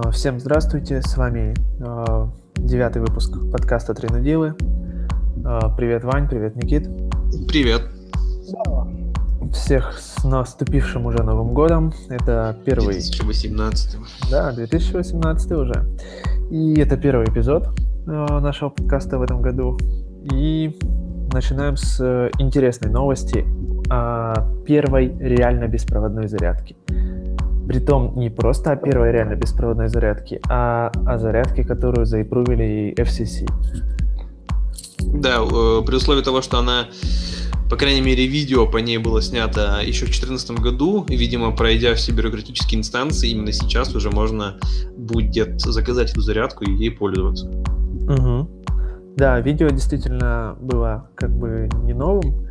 А, всем здравствуйте, с вами а, девятый выпуск подкаста «Тринудилы». А, привет, Вань, привет, Никит. Привет. Всех с наступившим уже Новым годом. Это первый... 2018. Да, 2018 уже. И это первый эпизод нашего подкаста в этом году. И начинаем с э, интересной новости о первой реально беспроводной зарядке. Притом не просто о первой реально беспроводной зарядке, а о зарядке, которую заипрувили FCC. Да, э, при условии того, что она, по крайней мере, видео по ней было снято еще в 2014 году, и, видимо, пройдя все бюрократические инстанции, именно сейчас уже можно будет заказать эту зарядку и ей пользоваться. Угу. Да, видео действительно было как бы не новым,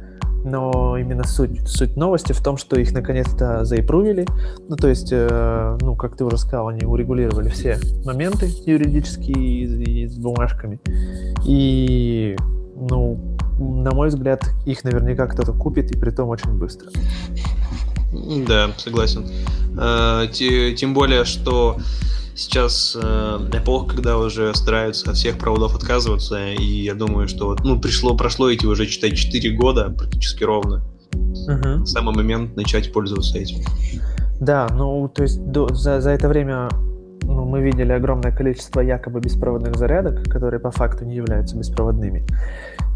но именно суть, суть новости в том, что их наконец-то заипрувили. Ну, то есть, э, ну, как ты уже сказал, они урегулировали все моменты юридические и, и с бумажками. И, ну, на мой взгляд, их наверняка кто-то купит, и при том очень быстро. Да, согласен. Э, тем более, что сейчас э, эпоха, когда уже стараются от всех проводов отказываться, и я думаю, что вот, ну, пришло, прошло эти уже, читай, 4 года практически ровно. Угу. Самый момент начать пользоваться этим. Да, ну, то есть до, за, за это время ну, мы видели огромное количество якобы беспроводных зарядок, которые по факту не являются беспроводными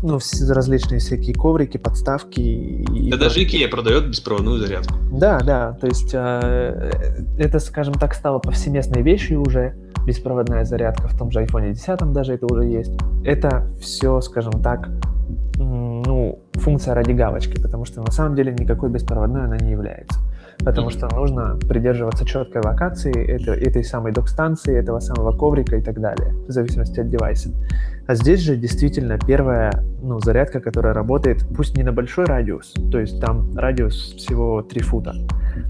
ну, различные всякие коврики, подставки. И да даже Ikea продает беспроводную зарядку. Да, да, то есть э, это, скажем так, стало повсеместной вещью уже, беспроводная зарядка, в том же iPhone 10 даже это уже есть. Это все, скажем так, ну, функция ради галочки, потому что на самом деле никакой беспроводной она не является. Потому mm-hmm. что нужно придерживаться четкой локации этой, этой самой док-станции, этого самого коврика и так далее, в зависимости от девайса. А здесь же действительно первая ну, зарядка, которая работает, пусть не на большой радиус, то есть там радиус всего 3 фута,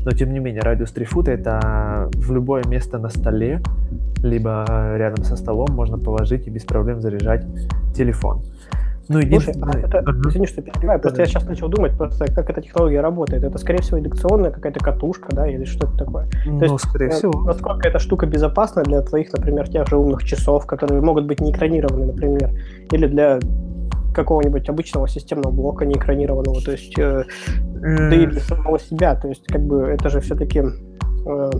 но тем не менее радиус 3 фута это в любое место на столе, либо рядом со столом можно положить и без проблем заряжать телефон. Ну, Слушай, а это, uh-huh. извини, что перебиваю, просто uh-huh. я сейчас начал думать, просто как эта технология работает. Это, скорее всего, индукционная какая-то катушка, да, или что-то такое. Ну, То есть, скорее э, всего. Насколько эта штука безопасна для твоих, например, тех же умных часов, которые могут быть не экранированы, например, или для какого-нибудь обычного системного блока не экранированного, то есть, э, mm. да и для самого себя, то есть, как бы, это же все-таки э,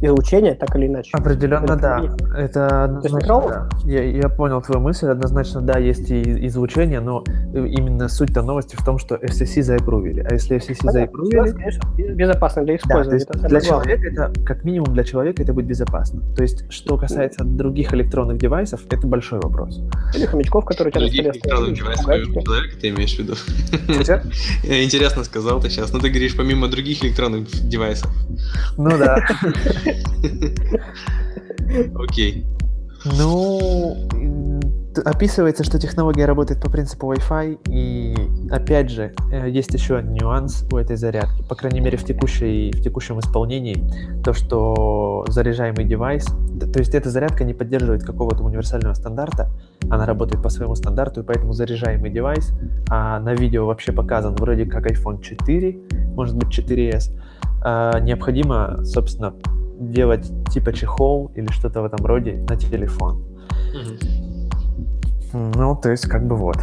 излучение, так или иначе. Определенно, да. Это однозначно, да. Я, я понял твою мысль. Однозначно, да, есть и излучение, но именно суть-то новости в том, что FCC заипрувили. А если FCC Понятно, заипрувили... конечно, безопасно для использования. Да, для человека это, как минимум для человека это будет безопасно. То есть, что касается других электронных девайсов, это большой вопрос. Или хомячков, которые у тебя Других электронных девайсов человека ты имеешь в виду? Интересно сказал ты сейчас. Но ты говоришь, помимо других электронных девайсов. Ну да. Окей. Ну, описывается, что технология работает по принципу Wi-Fi, и опять же, э, есть еще нюанс у этой зарядки, по крайней мере в, текущей, в текущем исполнении, то, что заряжаемый девайс, то есть эта зарядка не поддерживает какого-то универсального стандарта, она работает по своему стандарту, и поэтому заряжаемый девайс, а на видео вообще показан вроде как iPhone 4, может быть 4s, а необходимо, собственно, делать типа чехол или что-то в этом роде на телефон. Угу. Ну, то есть, как бы вот.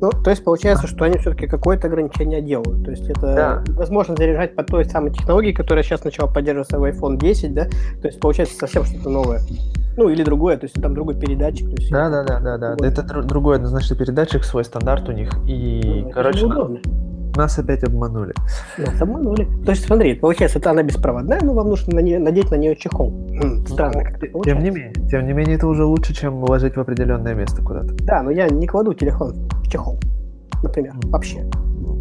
Ну, то есть получается, что они все-таки какое-то ограничение делают. То есть это да. возможно заряжать по той самой технологии, которая сейчас начала поддерживаться в iPhone 10, да? То есть получается совсем что-то новое. Ну, или другое, то есть там другой передатчик. То есть да, да, да, да, да. Это другой однозначно передатчик, свой стандарт у них. И, ну, короче, удобно. Нас опять обманули. Нас обманули. То есть, смотри, получается, это она беспроводная, но вам нужно на нее, надеть на нее чехол. Странно как-то получается. Тем не менее, тем не менее, это уже лучше, чем ложить в определенное место куда-то. Да, но я не кладу телефон в чехол, например, вообще.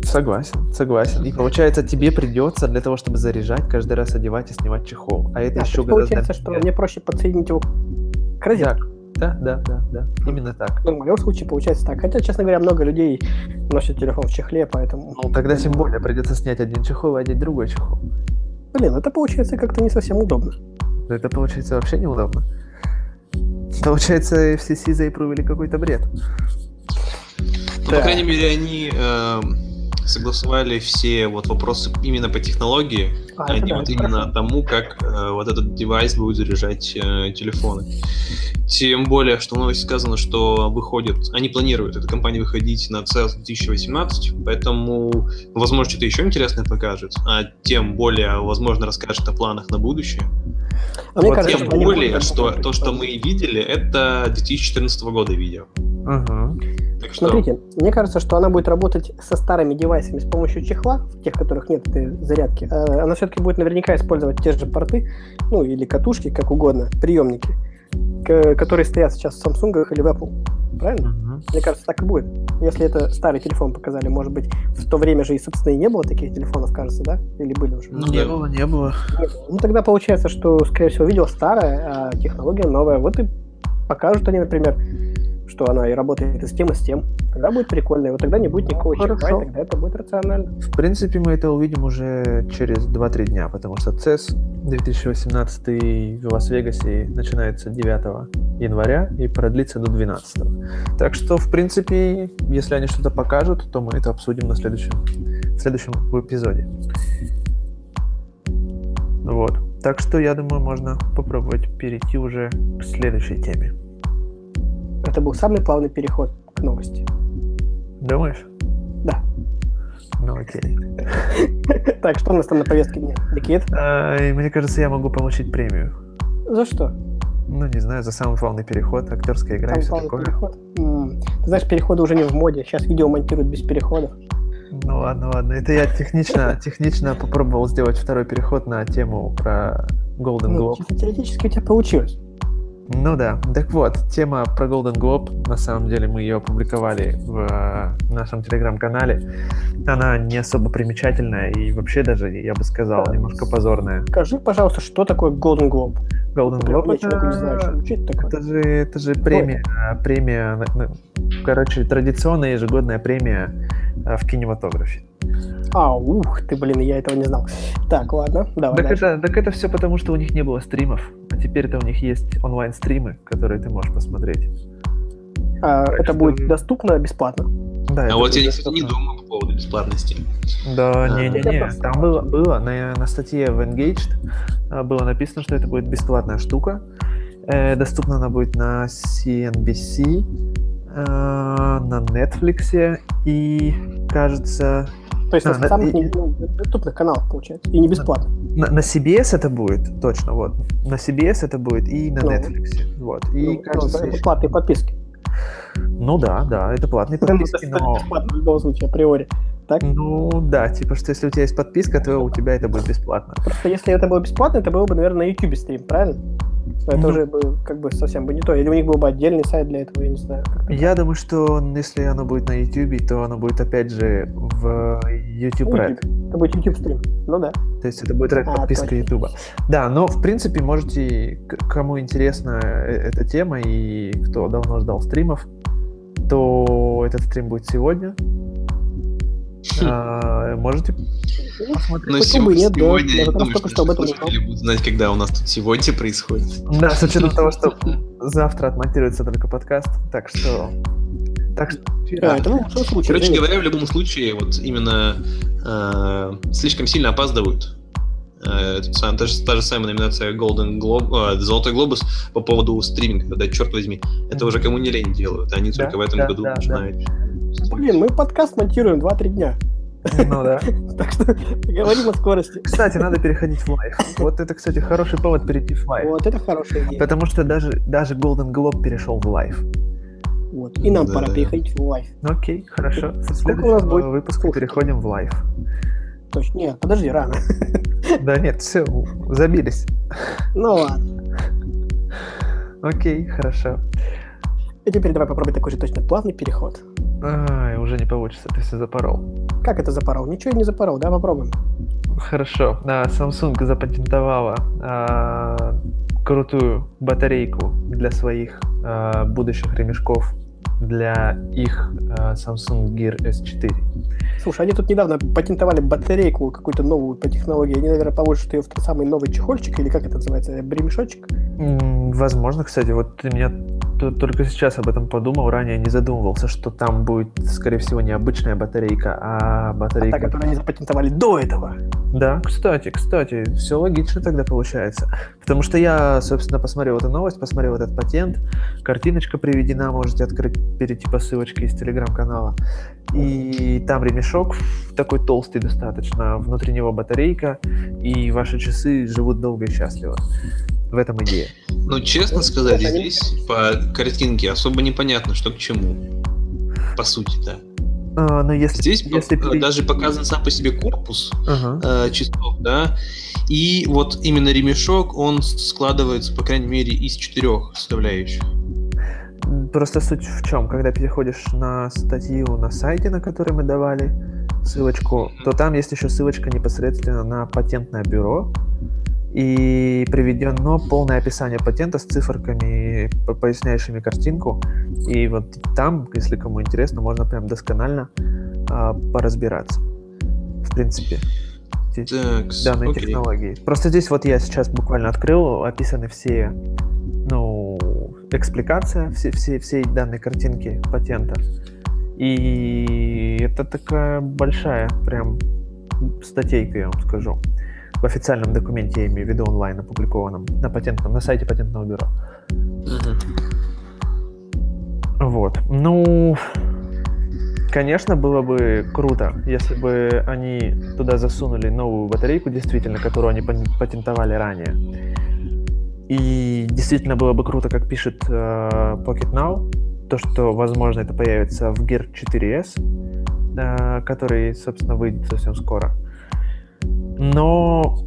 Согласен, согласен. И получается, тебе придется для того, чтобы заряжать, каждый раз одевать и снимать чехол. А это да, еще гораздо... Получается, что мне проще подсоединить его к розетке. Да, да, да, да, именно так. Ну, в моем случае получается так. Хотя, честно говоря, много людей носят телефон в чехле, поэтому... Ну, тогда тем более придется снять один чехол и одеть другой чехол. Блин, это получается как-то не совсем удобно. Это получается вообще неудобно. Получается, FCC заипрувили какой-то бред. Ну, да. по крайней мере, они э, согласовали все вот вопросы именно по технологии. А, а не да, вот именно хорошо. тому, как э, вот этот девайс будет заряжать э, телефоны. Тем более, что в новости сказано, что выходит, они планируют, эта компания выходить на CES 2018, поэтому, возможно, что-то еще интересное покажет, а тем более, возможно, расскажет о планах на будущее. А Вот кажется, Тем более, что то, что мы видели, это 2014 года видео. Ага. Так что, Смотрите, мне кажется, что она будет работать со старыми девайсами с помощью чехла, тех, которых нет этой зарядки. А Она все-таки будет наверняка использовать те же порты, ну или катушки, как угодно, приемники, к- которые стоят сейчас в Samsung или в Apple. Правильно? Мгм. Мне кажется, так и будет. Если это старый телефон показали, может быть, в то время же и, собственно, и не было таких телефонов, кажется, да? Или были уже? Ну не да. было, не было. Не было. Ну, тогда получается, что, скорее всего, видео старое, а технология новая. Вот и покажут они, например, что она и работает и с тем, и с тем. Тогда будет прикольно. И вот тогда не будет никакого Ну, чехла, хорошо. и тогда это будет рационально. В принципе, мы это увидим уже через 2-3 дня, потому что CES 2018 в Лас-Вегасе начинается 9 января и продлится до 12. Так что, в принципе, если они что-то покажут, то мы это обсудим на следующем, в следующем эпизоде. Вот. Так что, я думаю, можно попробовать перейти уже к следующей теме. Это был самый плавный переход к новости. Думаешь? Да. Ну окей. Так, что у нас там на повестке дня? Никит? А, и мне кажется, я могу получить премию. За что? Ну, не знаю, за самый плавный переход, актерская игра и Самый все плавный такое. переход? Ты знаешь, переходы уже не в моде. Сейчас видео монтируют без переходов. Ну ладно, ладно. Это я технично, технично попробовал сделать второй переход на тему про Golden Ну, Globe. чисто теоретически у тебя получилось. Ну да. Так вот, тема про Golden Globe, на самом деле мы ее опубликовали в э, нашем телеграм-канале. Она не особо примечательная и вообще даже, я бы сказал, Да. немножко позорная. Скажи, пожалуйста, что такое Golden Globe? Golden Globe я человеку не знаю, это, что это такое. это же, это же премия, э, премия, короче, традиционная ежегодная премия э, в кинематографе. А, ух ты, блин, я этого не знал. Так, ладно, давай Так дальше. это, так это все потому, что у них не было стримов, а теперь-то у них есть онлайн-стримы, которые ты можешь посмотреть. А, так это что- будет доступно бесплатно. Да, это а вот я, кстати, не доступно. думаю по поводу бесплатности. Да, А, не-не-не, я просто- там было, было на, на статье в Engaged а, было написано, что это будет бесплатная штука. Э, доступна она будет на CNBC, э, на Netflix и, кажется, То есть А, на самых и- ну, доступных каналах, получается. И не бесплатно. на, на CBS это будет, точно, вот. На CBS это будет и на Ну. Netflix, вот. И, Ну, кажется, это платные подписки. ну да, да, это платные подписки, это но... бесплатно в любом случае, априори. Так? Ну да, типа, что если у тебя есть подписка, то у тебя это будет бесплатно. Просто если это было бесплатно, это было бы, наверное, на YouTube стрим, правильно? Это Ну. уже бы как бы совсем бы не то. Или у них был бы отдельный сайт для этого, я не знаю. Я думаю, что если оно будет на YouTube, то оно будет опять же в YouTube Red. Это будет YouTube стрим. Ну да. То есть это будет Red А, подписка точно. YouTube. Да, но в принципе можете, кому интересна э- эта тема и кто давно ждал стримов, то этот стрим будет сегодня. А, можете посмотреть. Но Почему нет, да. сегодня Я как раз думаю, только что что об этом узнал. будут знать, когда у нас тут сегодня происходит. Да, с учетом того, что завтра отмонтируется только подкаст, так что... Так что... Да, это в случае. Короче говоря, в любом случае, вот именно э, слишком сильно опаздывают. Э, та, же, та же самая номинация Golden Globe, э, Золотой Глобус по поводу стриминга, да, черт возьми. Это уже кому не лень делают, они Да, только в этом да, году да, начинают. Блин, мы подкаст монтируем 2-3 дня. Ну да. Так что говорим о скорости. Кстати, надо переходить в лайв. Вот это, кстати, хороший повод перейти в лайв. Вот, это хорошая идея. Потому что даже, даже Golden Globe перешел в лайв. Вот. И нам Да. пора переходить в лайв. Ну окей, хорошо. Со Сколько у нас следующего будет выпуска переходим в лайв. Точно. Нет, подожди, рано. Да нет, все, забились. Ну ладно. Окей, хорошо. И теперь давай попробуй такой же точно плавный переход. Ай, уже не получится, ты все запорол. Как это запорол? Ничего я не запорол, да, попробуем. Хорошо. А, Samsung запатентовала а, крутую батарейку для своих а, будущих ремешков для их а, Samsung Gear S4. Слушай, они тут недавно патентовали батарейку какую-то новую по технологии. Они, наверное, положат ее в тот самый новый чехольчик, или как это называется, бремешочек. Возможно, кстати, вот ты меня только сейчас об этом подумал, ранее не задумывался, что там будет, скорее всего, не обычная батарейка, а батарейка... А та, которую они запатентовали до этого. Да, кстати, кстати, все логично тогда получается. Потому что я, собственно, посмотрел эту новость, посмотрел этот патент, картиночка приведена, можете открыть, перейти по ссылочке из телеграм-канала. И там ремешок такой толстый достаточно, внутри него батарейка, и ваши часы живут долго и счастливо. В этом идея. Ну, честно сказать, здесь по картинке особо непонятно, что к чему. По сути, да. А, но если, Здесь если по, даже показан сам по себе корпус ага. э, часов, да, и вот именно ремешок, он складывается, по крайней мере, из четырех составляющих. Просто суть в чем, когда переходишь на статью на сайте, на который мы давали ссылочку, то там есть еще ссылочка непосредственно на патентное бюро, и приведено полное описание патента с циферками, поясняющими картинку. И вот там, если кому интересно, можно прям досконально а, поразбираться. В принципе, так, данной окей. технологии. Просто здесь вот я сейчас буквально открыл, описаны все, ну, экспликация все, все, всей данной картинки патента. И это такая большая прям статейка, я вам скажу в официальном документе, я имею в виду онлайн опубликованном, на патентном, на сайте патентного бюро. Угу. Вот. Ну, конечно, было бы круто, если бы они туда засунули новую батарейку, действительно, которую они патентовали ранее. И действительно было бы круто, как пишет э, Pocket Now, то, что, возможно, это появится в Gear 4S, э, который, собственно, выйдет совсем скоро. Но...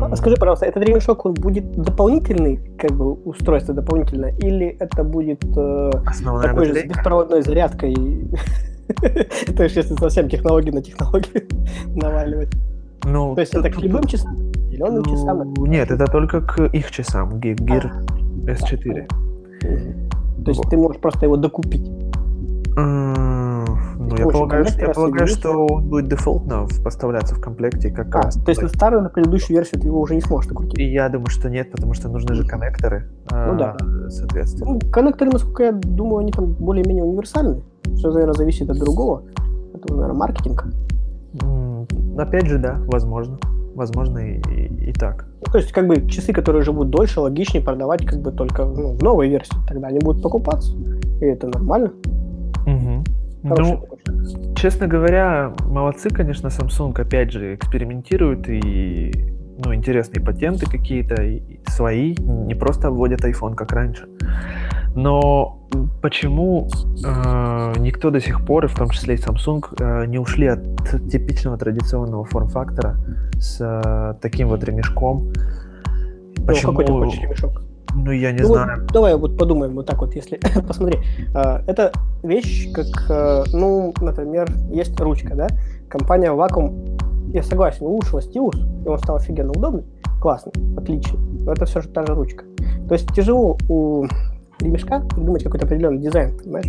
А скажи, пожалуйста, этот ремешок, он будет дополнительный, как бы, устройство дополнительное, или это будет э, такой же с беспроводной зарядкой? Это же если совсем технологии на технологию наваливать. Ну, То есть это к любым часам? Зеленым ну, часам? Нет, это только к их часам, Gear S4. То есть ты можешь просто его докупить? Ну, я полагаю, я полагаю что он будет дефолтно поставляться в комплекте как а, раз. То есть на старую, на предыдущую версию ты его уже не сможешь накрутить? И я думаю, что нет, потому что нужны же коннекторы. Ну а, да. Соответственно. Ну, коннекторы, насколько я думаю, они там более-менее универсальны. Все, наверное, зависит от другого. Это, наверное, маркетинг. Опять же, да, возможно. Возможно, и, и, и так. Ну, то есть, как бы, часы, которые живут дольше, логичнее продавать как бы только ну, в новой версии. Тогда они будут покупаться. И это нормально. Угу. Ну, честно говоря, молодцы, конечно, Samsung, опять же, экспериментируют и ну, интересные патенты какие-то свои, не просто вводят iPhone, как раньше. Но почему э, никто до сих пор, и в том числе и Samsung, э, не ушли от типичного традиционного форм-фактора с э, таким вот ремешком? Почему? Ну, какой ты хочешь ремешок? Ну, я не ну, знаю. Вот, давай вот подумаем вот так вот, если... Посмотри, э, это вещь, как, э, ну, например, есть ручка, да? Компания Wacom, я согласен, улучшила стилус, и он стал офигенно удобный, классный, отличный, но это все же та же ручка. То есть тяжело у ремешка придумать какой-то определенный дизайн, понимаешь?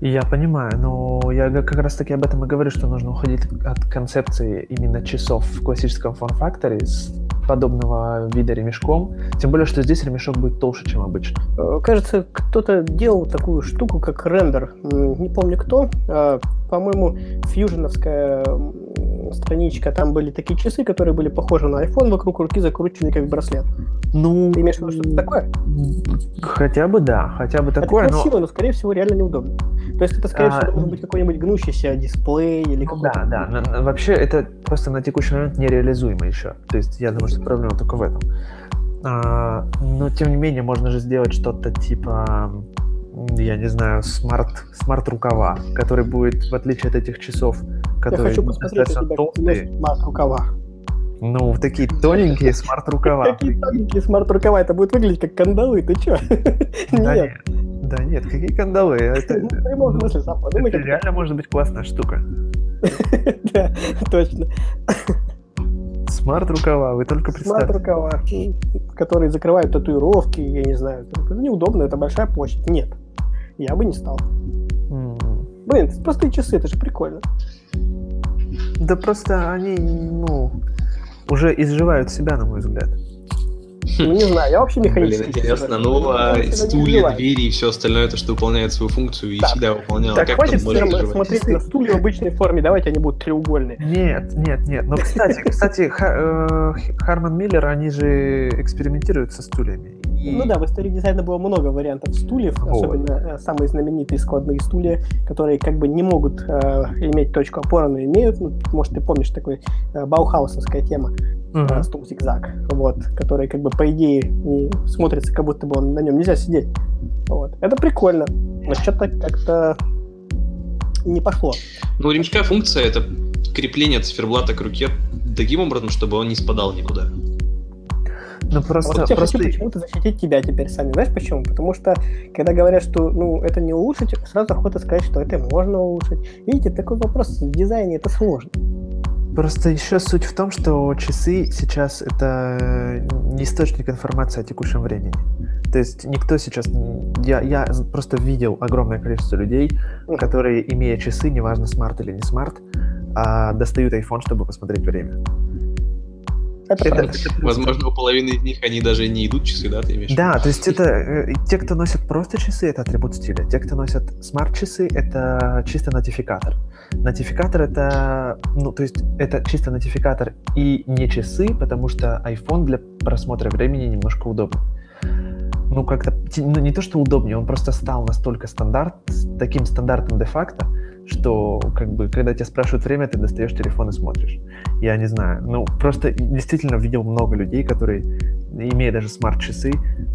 Я понимаю, но я как раз таки об этом и говорю, что нужно уходить от концепции именно часов в классическом форм-факторе с подобного вида ремешком. Тем более, что здесь ремешок будет толще, чем обычно. Э, кажется, кто-то делал такую штуку, как рендер. Не помню кто. А, по-моему, фьюженовская страничка, там были такие часы, которые были похожи на iPhone, вокруг руки закручены как браслет. Ну, Ты имеешь в виду что-то такое? Хотя бы да, хотя бы такое. Это красиво, но, но скорее всего реально неудобно. То есть это, скорее а, всего, должен быть какой-нибудь гнущийся дисплей или ну, какой-то... Да, да. Но, вообще это просто на текущий момент нереализуемо еще. То есть я думаю, что проблема только в этом. А, но тем не менее можно же сделать что-то типа я не знаю, smart, smart рукава, который будет, в отличие от этих часов, которые я хочу посмотреть тебя, толстые. smart рукава. Ну, такие тоненькие смарт рукава. Такие тоненькие smart рукава, это будет выглядеть как кандалы, ты чё? Нет. Да нет, какие кандалы? Это, ну, это реально может быть классная штука. Да, точно. Smart рукава, вы только представьте. Smart рукава, которые закрывают татуировки, я не знаю. Это неудобно, это большая площадь. Нет, я бы не стал. Блин, простые часы, это же прикольно. Да просто они, ну, уже изживают себя, на мой взгляд. Ну, не знаю, я вообще Блин, механический. интересно. Ну, а стулья, двери и все остальное, то, что выполняет свою функцию и всегда выполняло. Так, хватит смотреть на стулья в обычной форме, давайте они будут треугольные. Нет, нет, нет. Но, кстати, кстати, э, Харман Миллер, они же экспериментируют со стульями. И- Ну да, в истории дизайна было много вариантов стульев, Вот. особенно э, самые знаменитые складные стулья, которые как бы не могут э, иметь точку опоры, но имеют. Ну, может, ты помнишь такой э, баухаусовская тема, Мгм. э, стул зигзаг, вот, который как бы по идее не смотрится, как будто бы он на нем нельзя сидеть. Вот. Это прикольно, но что-то как-то не пошло. Ну, у ремешка функция это крепление циферблата к руке таким образом, чтобы он не спадал никуда. Ну А просто, вот я просто хочу почему-то защитить тебя теперь, Саня. Знаешь почему? Потому что, когда говорят, что ну, это не улучшить, сразу охота сказать, что это можно улучшить. Видите, такой вопрос в дизайне, это сложно. Просто еще суть в том, что часы сейчас это э, не источник информации о текущем времени. То есть никто сейчас... Я, я просто видел огромное количество людей, которые, имея часы, неважно, смарт или не смарт, а, достают iPhone, чтобы посмотреть время. Это, Это- правда. Возможно, у половины из них они даже не идут часы, да, ты имеешь? Да, то есть это э, те, кто носят просто часы, это атрибут стиля. Те, кто носят смарт-часы, это чисто нотификатор. Нотификатор это, ну, то есть это чисто нотификатор и не часы, потому что iPhone для просмотра времени немножко удобнее. Ну, как-то, ну, не то, что удобнее, он просто стал настолько стандарт, таким стандартом де-факто, что, как бы, когда тебя спрашивают время, ты достаешь телефон и смотришь. Я не знаю. Ну, просто действительно видел много людей, которые, имея даже смарт-часы,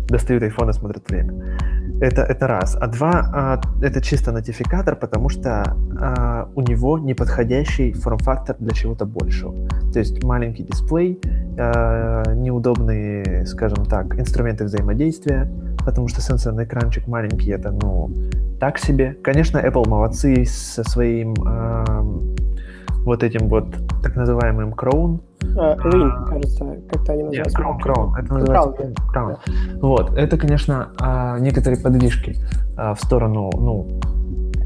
достают iPhone и смотрят время. Это, это раз. А два, а, это чисто нотификатор, потому что а, у него неподходящий форм-фактор для чего-то большего. То есть маленький дисплей, а, неудобные, скажем так, инструменты взаимодействия, потому что сенсорный экранчик маленький, это, ну, так себе. Конечно, Apple молодцы со своим ам, вот этим вот так называемым Crown, А, Ring, кажется, как-то они нет, называются. Crown, Crown. Это называется Crown, Crown. Вот, это, конечно, а, некоторые подвижки а, в сторону, ну,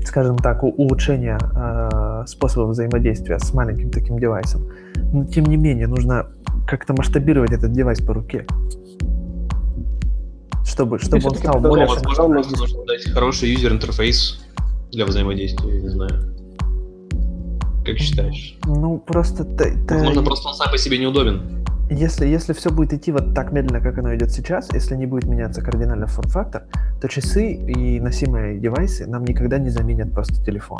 скажем так, улучшения а, способа взаимодействия с маленьким таким девайсом. Но, тем не менее, нужно как-то масштабировать этот девайс по руке. Чтобы, чтобы он стал более... Возможно, нужно дать хороший юзер-интерфейс для взаимодействия, я не знаю. Как считаешь? Ну, просто... т- т- Возможно, просто он сам по себе неудобен. Если, если все будет идти вот так медленно, как оно идет сейчас, если не будет меняться кардинально форм-фактор, то часы и носимые девайсы нам никогда не заменят просто телефон.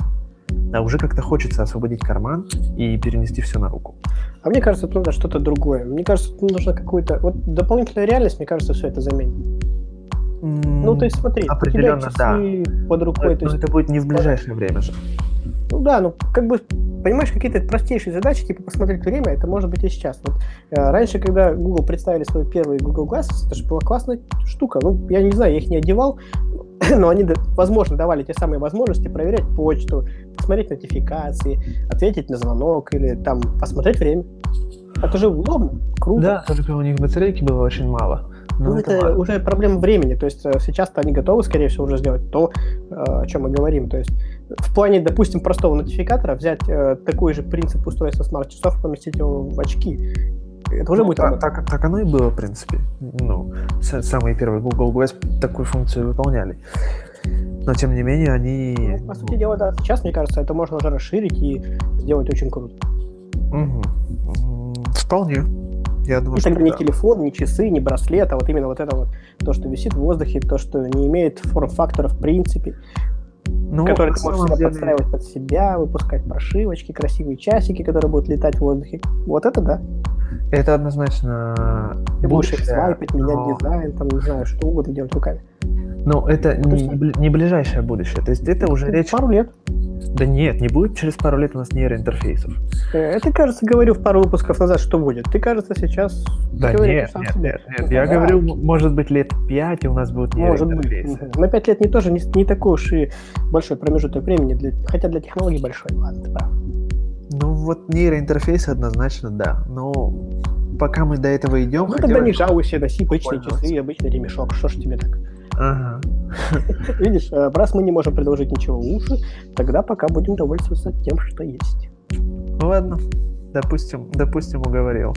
А уже как-то хочется освободить карман и перенести все на руку. А мне кажется, тут нужно что-то другое. Мне кажется, тут нужно какую-то... Вот дополнительная реальность, мне кажется, все это заменит. Ну, то есть смотри, у тебя Определенно, часы под рукой, то Но есть это будет не в ближайшее время же. Ну да, ну как бы, понимаешь, какие-то простейшие задачи, типа посмотреть время, это может быть и сейчас. Вот, э, раньше, когда Google представили свой первый Google Glasses, это же была классная штука. Ну, я не знаю, я их не одевал, но они, да- возможно, давали те самые возможности проверять почту, посмотреть нотификации, ответить на звонок или там посмотреть время. Это же удобно, круто. Да, только у них батарейки было очень мало. Но Ну, это, ладно. уже проблема времени. То есть э, сейчас-то они готовы, скорее всего, уже сделать то, э, о чем мы говорим. То есть в плане, допустим, простого нотификатора взять э, такой же принцип устройства смарт-часов, поместить его в очки. Это уже Ну, будет та- работать. так, так оно и было, в принципе. Ну, самые первые Google Glass такую функцию выполняли. Но, тем не менее, они... Ну, по сути дела, да, сейчас, мне кажется, это можно уже расширить и сделать очень круто. М, Вполне. Я думаю, И что тогда ни да. телефон, ни часы, ни браслет, а вот именно вот это вот, то, что висит в воздухе, то, что не имеет форм-фактора в принципе, Ну, который ты можешь деле, подстраивать под себя, выпускать прошивочки, красивые часики, которые будут летать в воздухе. Вот это да. Это однозначно Ты будешь их свайпать, менять но- дизайн, там, не знаю, что угодно делать руками. Но это то не, есть- не бли- не ближайшее будущее. То есть это уже Через речь... Пару лет. Да нет, не будет через пару лет у нас нейроинтерфейсов. Э, Это, кажется, говорил в пару выпусков назад, что будет. Ты, кажется, сейчас Да нет, сам нет, нет, нет. Я да. говорю, может быть, лет пять, и у нас будут может быть. нейроинтерфейсы. На 5 лет не тоже не, не такой уж и большой промежуток времени, для, хотя для технологий большой. Ладно, ты прав. Ну вот нейроинтерфейсы однозначно, да. Но пока мы до этого идем... Ну тогда хотелось- не жалуйся, носи обычные часы и обычный ремешок. Что ж тебе так? Ага. Видишь, э, раз мы не можем предложить ничего лучше, тогда пока будем довольствоваться тем, что есть. Ну ладно, допустим, допустим, уговорил.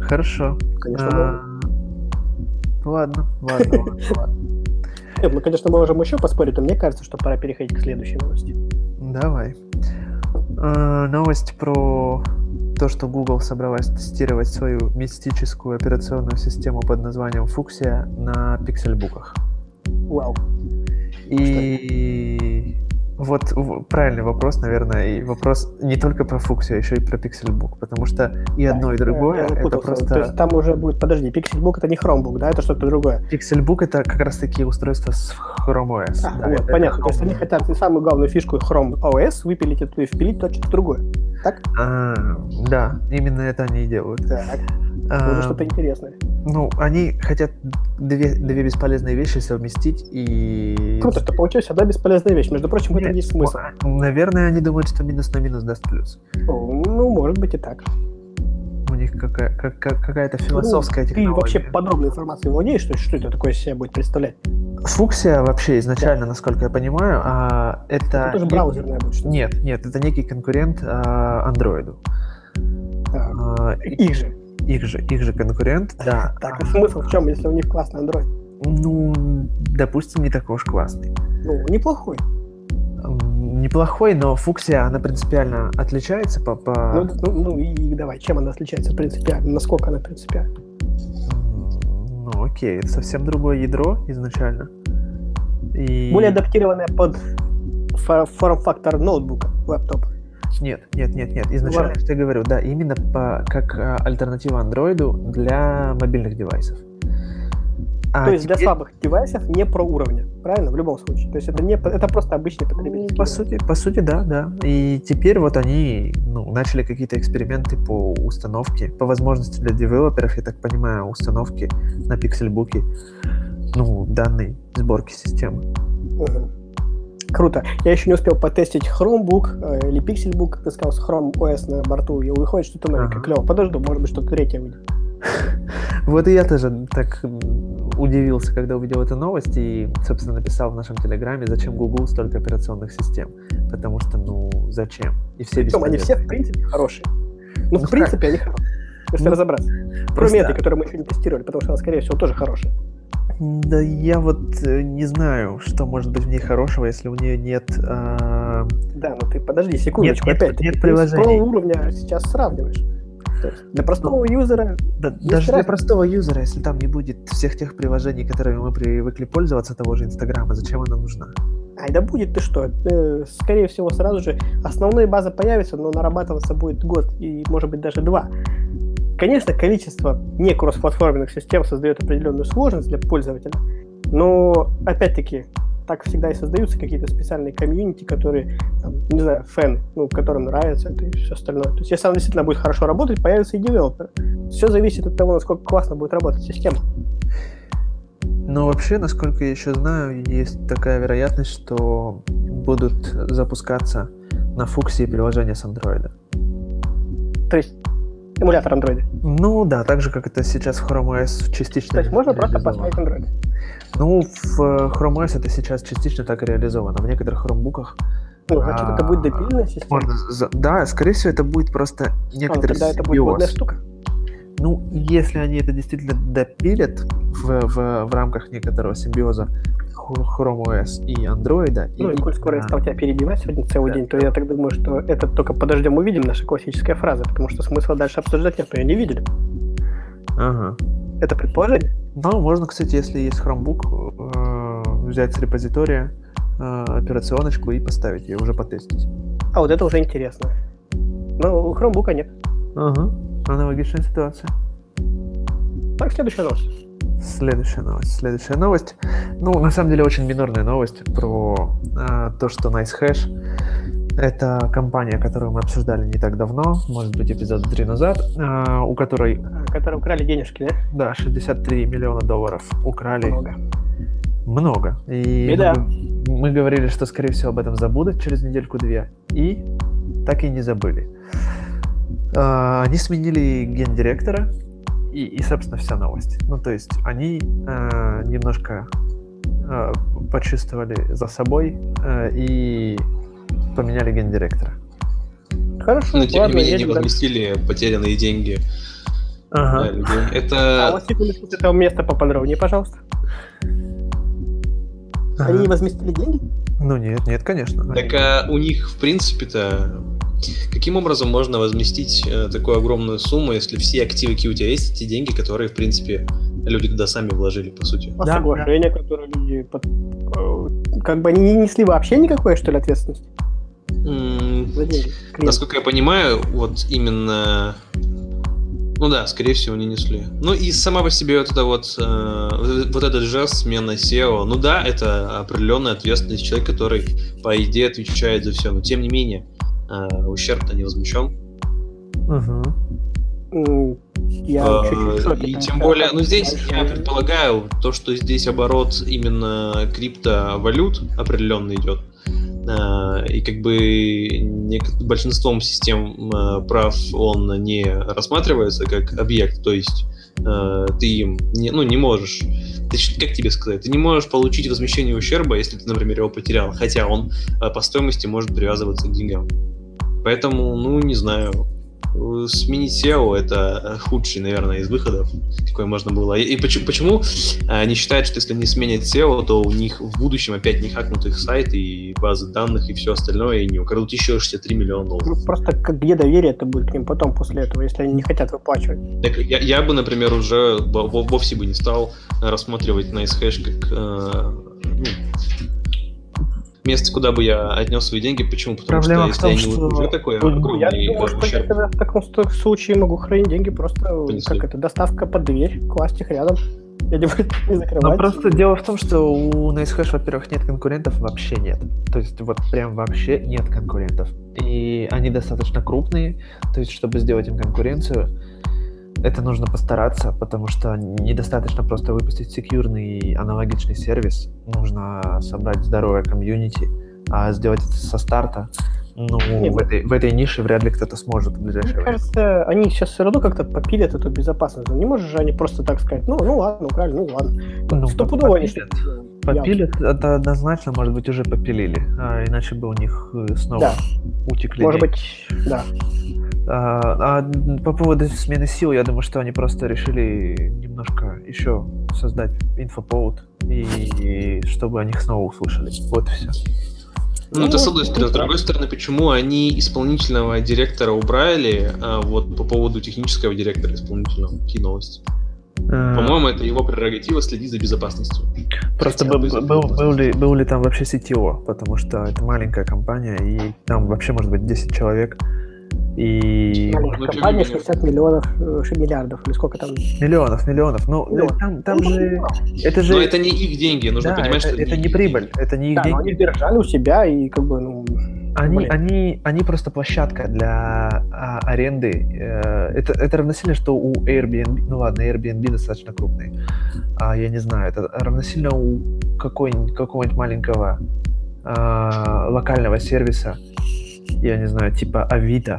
Хорошо. Конечно, А, Ладно, ладно, ладно, ладно. Нет, мы, конечно, можем еще поспорить, но мне кажется, что пора переходить к следующей новости. Давай. А, Новость про то, что Google собралась тестировать свою мистическую операционную систему под названием Fuchsia на пиксельбуках. Вау. И вот правильный вопрос, наверное, и вопрос не только про Fuchsia, а еще и про пиксельбук, потому что и одно, и другое это просто... То есть там уже будет, подожди, Pixelbook это не Chromebook, да, это что-то другое. Пиксельбук это как раз таки устройство с Chrome OS. А, Да, вот, это понятно. То есть Chrome. они хотят самую главную фишку Chrome OS выпилить и впилить то что-то другое. Так? А, да, именно это они и делают. Так. А, что-то интересное. Ну, они хотят две, две бесполезные вещи совместить и... Круто, что получилась одна бесполезная вещь. Между прочим, в Нет, есть смысл. м- Наверное, они думают, что минус на минус даст плюс. Ну, может быть и так. У них какая- как- как- какая-то философская Ну, Ты технология. вообще подробной информацией владеешь, то есть что это такое из себя будет представлять? Фуксия вообще изначально, насколько я понимаю, а, это... Это тоже не- браузерная что-то. Нет, нет, это некий конкурент а. Так. А, Их же. их же, их же конкурент, да. Так, а смысл в чем, если у них классный Android? Ну, допустим, не такой уж классный. Ну, неплохой. Неплохой, но фуксия, она принципиально отличается по... по- Ну, ну, ну и, давай, чем она отличается принципиально? Насколько она принципиальна? М, Ну, окей, это совсем другое ядро изначально. И... Более адаптированная под фо- форм-фактор ноутбука, лэптопа. Нет, нет, нет, нет. Изначально, Ладно. что я говорю, да, именно по, как а, альтернатива андроиду для мобильных девайсов. А То есть для теперь, слабых девайсов не про уровня, правильно? В любом случае. То есть это, не, это просто обычный потребительский по сути, по сути, да, да. И теперь вот они ну, начали какие-то эксперименты по установке, по возможности для девелоперов, я так понимаю, установки на пиксельбуке, ну, данной сборки системы. Мгм. Круто. Я еще не успел потестить Chromebook э, или Pixelbook, как ты сказал, с Chrome OS на борту, и выходит что-то новенькое. Ага. Клево. Подожду, может быть, что-то третье выйдет. Вот и я тоже так удивился, когда увидел эту новость и, собственно, написал в нашем телеграме, зачем Google столько операционных систем. Потому что, ну, зачем? И все Причем они все, в принципе, хорошие. Ну, Ну, в принципе, они хорошие. Если Ну, разобраться. Кроме этой, которую мы еще не тестировали, потому что она, скорее всего, тоже хорошая. Да я вот э, не знаю, что может быть в ней хорошего, если у нее нет... а, Да, ну ты подожди секундочку, нет- опять-таки. нет ты с приложений. Pro уровня сейчас сравниваешь. Есть для простого юзера да- даже для разница. простого юзера, если там не будет всех тех приложений, которыми мы привыкли пользоваться, того же Инстаграма, зачем она нужна? Ай, да будет ты что, э, скорее всего, сразу же основная база появится, но нарабатываться будет год и, может быть, даже два. Конечно, количество не кроссплатформенных систем создает определенную сложность для пользователя, но, опять-таки, так всегда и создаются какие-то специальные комьюнити, которые, там, не знаю, фэны, ну, которым нравится это и все остальное. То есть, если она действительно будет хорошо работать, появится и девелопер. Все зависит от того, насколько классно будет работать система. Но вообще, насколько я еще знаю, есть такая вероятность, что будут запускаться на фуксе приложения с андроида. То есть, эмулятор андроида. Ну да, так же, как это сейчас в Chrome OS частично То есть, можно просто поставить андроид. Ну, в э, Chrome OS это сейчас частично так и реализовано. В некоторых хромбуках Ну, значит, это будет допиленная система. можно... Да, скорее всего, это будет просто А, некоторый тогда это будет модная штука. Ну, если они это действительно допилят в, в, в рамках некоторого симбиоза Chrome OS и Android, Ну, и коль скоро я стал тебя перебивать сегодня целый Да. день, то я так думаю, что это только подождем увидим, наша классическая фраза, потому что смысла дальше обсуждать нет, мы ее не видели. Ага. Это предположение. Ну, можно, кстати, если есть Chromebook, э, взять с репозитория э, операционочку и поставить ее, уже потестить. А вот это уже интересно. Но у Chromebook нет. Ага. Аналогичная ситуация. Так, следующая новость. Следующая новость. Следующая новость. Ну, на самом деле, очень минорная новость про э, то, что NiceHash это компания, которую мы обсуждали не так давно, может быть, эпизод 3 назад, э, у которой, Которые украли денежки, да? да, 63 миллиона долларов украли Много. много. И Беда. Мы, мы говорили, что, скорее всего, об этом забудут через недельку-две. И так и не забыли. А, Они сменили гендиректора, и, и, собственно, вся новость. Ну, то есть они а, немножко а, почувствовали за собой а, и поменяли гендиректора. Хорошо, Но тем не ладно, менее не дальше. возместили потерянные деньги да, Ага. людей. А Это вот секундочку с этого места поподробнее, пожалуйста. Они не возместили деньги? Ну нет, нет, конечно. Так а у них, в принципе-то, каким образом можно возместить э, такую огромную сумму, если все активы, какие у тебя есть, те деньги, которые, в принципе, люди туда сами вложили, по сути? А Да, соглашения, которые люди... под- э, Как бы они не несли вообще никакой, что ли, ответственности М, за деньги? Клиент. Насколько я понимаю, вот именно... Ну да, скорее всего, не несли. Ну и сама по себе вот это вот, э, вот этот жест смена SEO, ну да, это определенная ответственность человека, который, по идее, отвечает за все, но тем не менее, э, ущерб-то не возмещен. М, Я шоке, И тем более, ну здесь я предполагаю, то, что здесь оборот именно криптовалют определенно идет. Э, И как бы большинством систем прав он не рассматривается как объект, то есть ты им не, ну, не можешь ты как тебе сказать, ты не можешь получить возмещение ущерба, если ты, например, его потерял, хотя он по стоимости может привязываться к деньгам. Поэтому, ну, не знаю, э, сменить SEO это э, худший, наверное, из выходов, какой можно было. И, и почему, почему э, они считают, что если они сменят SEO, то у них в будущем опять не хакнут их сайт и базы данных и все остальное, и не украдут еще 63 миллиона долларов. Ну, Просто как, где доверие это будет к ним потом после этого, если они не хотят выплачивать? Так я, я бы, например, уже во- во- вовсе бы не стал рассматривать NiceHash как э, ну, место, куда бы я отнес свои деньги. Почему? Потому Проблема в что том, если они что- уже такой Ну, Я огромный думаю, что я ущерб, тогда в таком случае могу хранить деньги просто Понесли. как это доставка под дверь, класть их рядом. Я не буду не Но закрывать. просто дело в том, что у NiceHash, во-первых, нет конкурентов вообще нет. То есть вот прям вообще нет конкурентов. И они достаточно крупные, то есть чтобы сделать им конкуренцию, это нужно постараться, потому что недостаточно просто выпустить секьюрный аналогичный сервис. Нужно собрать здоровое комьюнити, а сделать это со старта. Ну, в этой, в этой нише вряд ли кто-то сможет в Мне ближайшее время. кажется, они сейчас все равно как-то попилят эту безопасность. Не можешь же они просто так сказать, ну, ну ладно, украли, ну ладно. Ну, Стопудово они что-то сделают. Попилят, это однозначно, может быть, уже попилили, а иначе бы у них э, снова Да. утекли. Может быть, да. А, а по поводу смены сил, я думаю, что они просто решили немножко еще создать инфоповод, и, и чтобы о них снова услышали. Вот и все. Ну, это Ну, с одной стороны. С другой стороны, почему они исполнительного директора убрали, а вот по поводу технического директора исполнительного? Какие новости? А, По-моему, это его прерогатива следить за безопасностью. Просто был, был, был ли, был ли там вообще CTO, потому что это маленькая компания, и там вообще может быть 10 человек, и Ну, не компания менее. 60 миллионов, э, ши- миллиардов, или сколько там? миллионов, миллионов. Ну, Миллионов. там, там же... Это же... Но это не их деньги, нужно да, понимать, это, что это не их прибыль, деньги. это не их Да, но деньги. они держали у себя и как бы, ну... Они, блин. они, они просто площадка для а, аренды. Э, это, это равносильно, что у Airbnb, ну ладно, Airbnb достаточно крупный. А, я не знаю, это равносильно у какой, какого-нибудь маленького а, локального сервиса, я не знаю, типа Авито,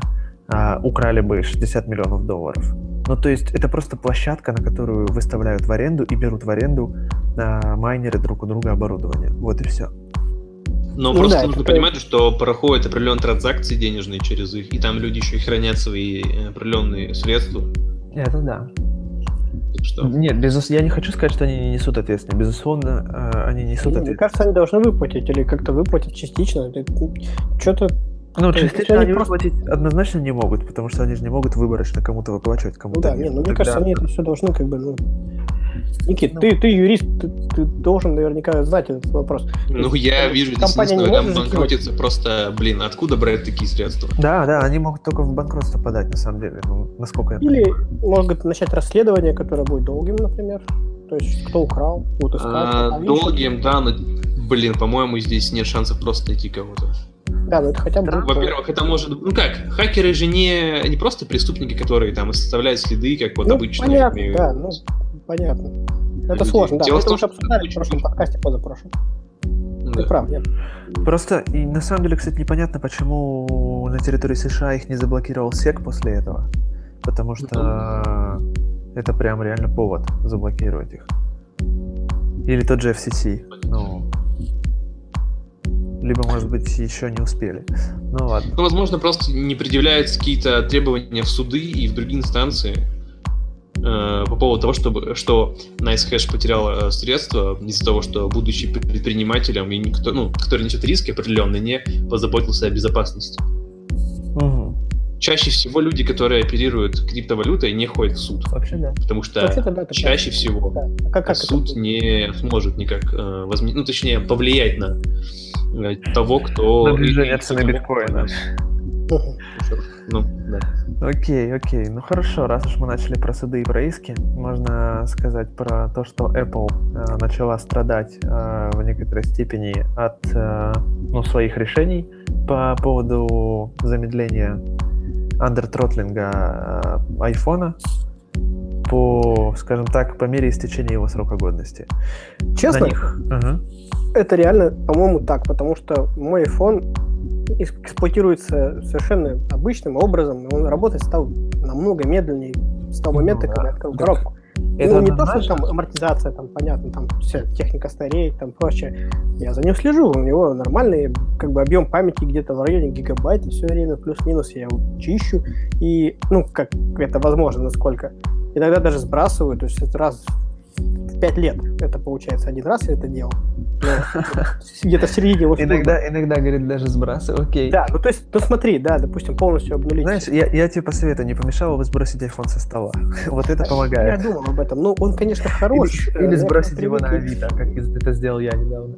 а, украли бы 60 миллионов долларов. Ну, то есть это просто площадка, на которую выставляют в аренду и берут в аренду а, майнеры друг у друга оборудование. Вот и все. Но Ну просто да, нужно это- понимать, что проходят определенные транзакции денежные через их, и там люди еще и хранят свои э, определенные средства. Это да. Что... Нет, безус... я не хочу сказать, что они не несут ответственность. Безусловно, э, они несут Мне ответственность. кажется, они должны выплатить или как-то выплатить частично. Что-то Ну, то есть, частично они просто- выплатить однозначно не могут, потому что они же не могут выборочно кому-то выплачивать, Ну кому-то да, нет. не, ну мне Тогда- кажется, они это все должны как бы, ну... Никит, Ну. ты, ты юрист, ты, ты должен наверняка знать этот вопрос. Ну, я вижу здесь Компания не может банкротиться. Просто, блин, откуда брать такие средства? Да, да, они могут только в банкротство подать, на самом деле, ну, насколько я Или могут начать расследование, которое будет долгим, например. То есть, кто украл, будут искать. А, а долгим, да, но, блин, по-моему, здесь нет шансов просто найти кого-то. Да, ну это хотя бы... Да. будет, Во-первых, это может... Ну как, хакеры же не, не просто преступники, которые там оставляют следы, как вот ну, обычные. понятно, э, да, ну, понятно. Это люди. сложно, да. Дело это том, уже что обсуждали в прошлом подкасте, позапрошлом. да. Ты прав, нет. Просто, и на самом деле, кстати, непонятно, почему на территории США их не заблокировал СЕК после этого. Потому что это прям реально повод заблокировать их. Или тот же FCC. Ну, либо, может быть, еще не успели. Ну ладно. Ну, возможно, просто не предъявляются какие-то требования в суды и в другие инстанции. э, по поводу того, чтобы, что NiceHash потерял э, средства из-за того, что будучи предпринимателем, и никто, ну, который несет риски определенные, не позаботился о безопасности. Угу. Чаще всего люди, которые оперируют криптовалютой, не ходят в суд. Вообще да. Потому что да, чаще всего да. а как, как суд это? не сможет никак э, возме... ну, точнее, повлиять на э, того, кто... На движение цены биткоина. Ну, да. Окей, окей. Ну хорошо, раз уж мы начали про суды и про иски, можно сказать про то, что Apple э, начала страдать э, в некоторой степени от э, ну, своих решений по поводу замедления андертротлинга э, айфона по, скажем так, по мере истечения его срока годности. Честно, них... угу. это реально, по-моему, так, потому что мой iPhone эксплуатируется совершенно обычным образом, и он работать стал намного медленнее с того момента, ну, когда я открыл так коробку. Это ну, не то, что там амортизация, там, понятно, там вся техника стареет, там прочее. Я за ним слежу, у него нормальный как бы объем памяти где-то в районе гигабайта все время, плюс-минус я его чищу, и, ну, как это возможно, насколько. Иногда даже сбрасываю, то есть это раз в пять лет это получается один раз я это делал. Где-то в середине его Иногда, иногда, говорит, даже сбрасывай, окей. Да, ну то есть, ну смотри, да, допустим, полностью обнулить. Знаешь, я, я тебе посоветую, не помешало бы сбросить iPhone со стола. вот это помогает. Я думал об этом. Ну, он, конечно, хорош. Или, или сбросить его на Авито, как это сделал я недавно.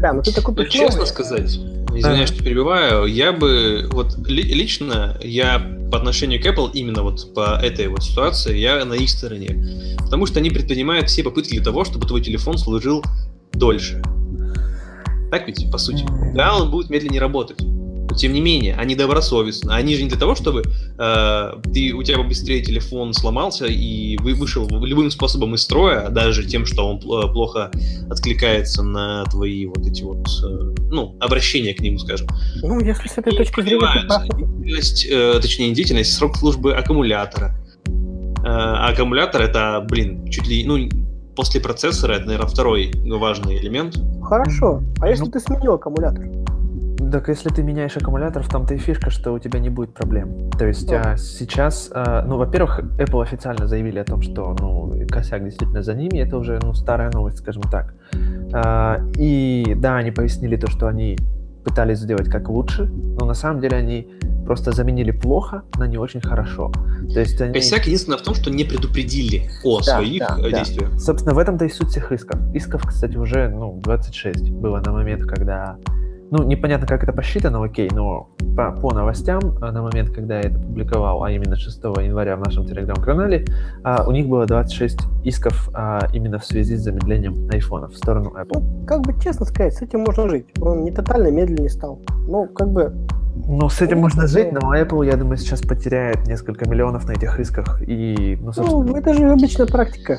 Да, но ты такой ну, честно сказать, извиняюсь, что перебиваю, я бы, вот лично, я по отношению к Apple, именно вот по этой вот ситуации, я на их стороне. Потому что они предпринимают все попытки для того, чтобы твой телефон служил дольше. Так ведь, по сути? Да, он будет медленнее работать. Но тем не менее, они добросовестны. Они же не для того, чтобы э, ты, у тебя быстрее телефон сломался и вы вышел любым способом из строя, даже тем, что он плохо откликается на твои вот эти вот, э, ну, обращения к нему, скажем. Ну, если с этой точки зрения... Деятельность, э, точнее, не деятельность, срок службы аккумулятора. Э, а аккумулятор это, блин, чуть ли, ну, после процессора это, наверное, второй важный элемент. Хорошо. А если ну, ты сменил аккумулятор? Так если ты меняешь аккумулятор, в том-то и фишка, что у тебя не будет проблем. То есть а, сейчас, а, ну, во-первых, Apple официально заявили о том, что, ну, косяк действительно за ними, это уже, ну, старая новость, скажем так. А, и да, они пояснили то, что они пытались сделать как лучше, но на самом деле они просто заменили плохо на не очень хорошо. То есть они... Косяк единственное в том, что не предупредили о да, своих да, э, действиях. Да. Собственно, в этом-то и суть всех исков. Исков, кстати, уже ну, 26 было на момент, когда ну, непонятно, как это посчитано, окей, но по, по новостям, а, на момент, когда я это публиковал, а именно 6 января в нашем телеграм-канале, а, у них было 26 исков а, именно в связи с замедлением айфона в сторону Apple. Ну, как бы честно сказать, с этим можно жить. Он не тотально медленнее стал. Ну, как бы ну, с этим можно жить, но Apple, я думаю, сейчас потеряет несколько миллионов на этих исках. И, ну, собственно... ну это же обычная практика.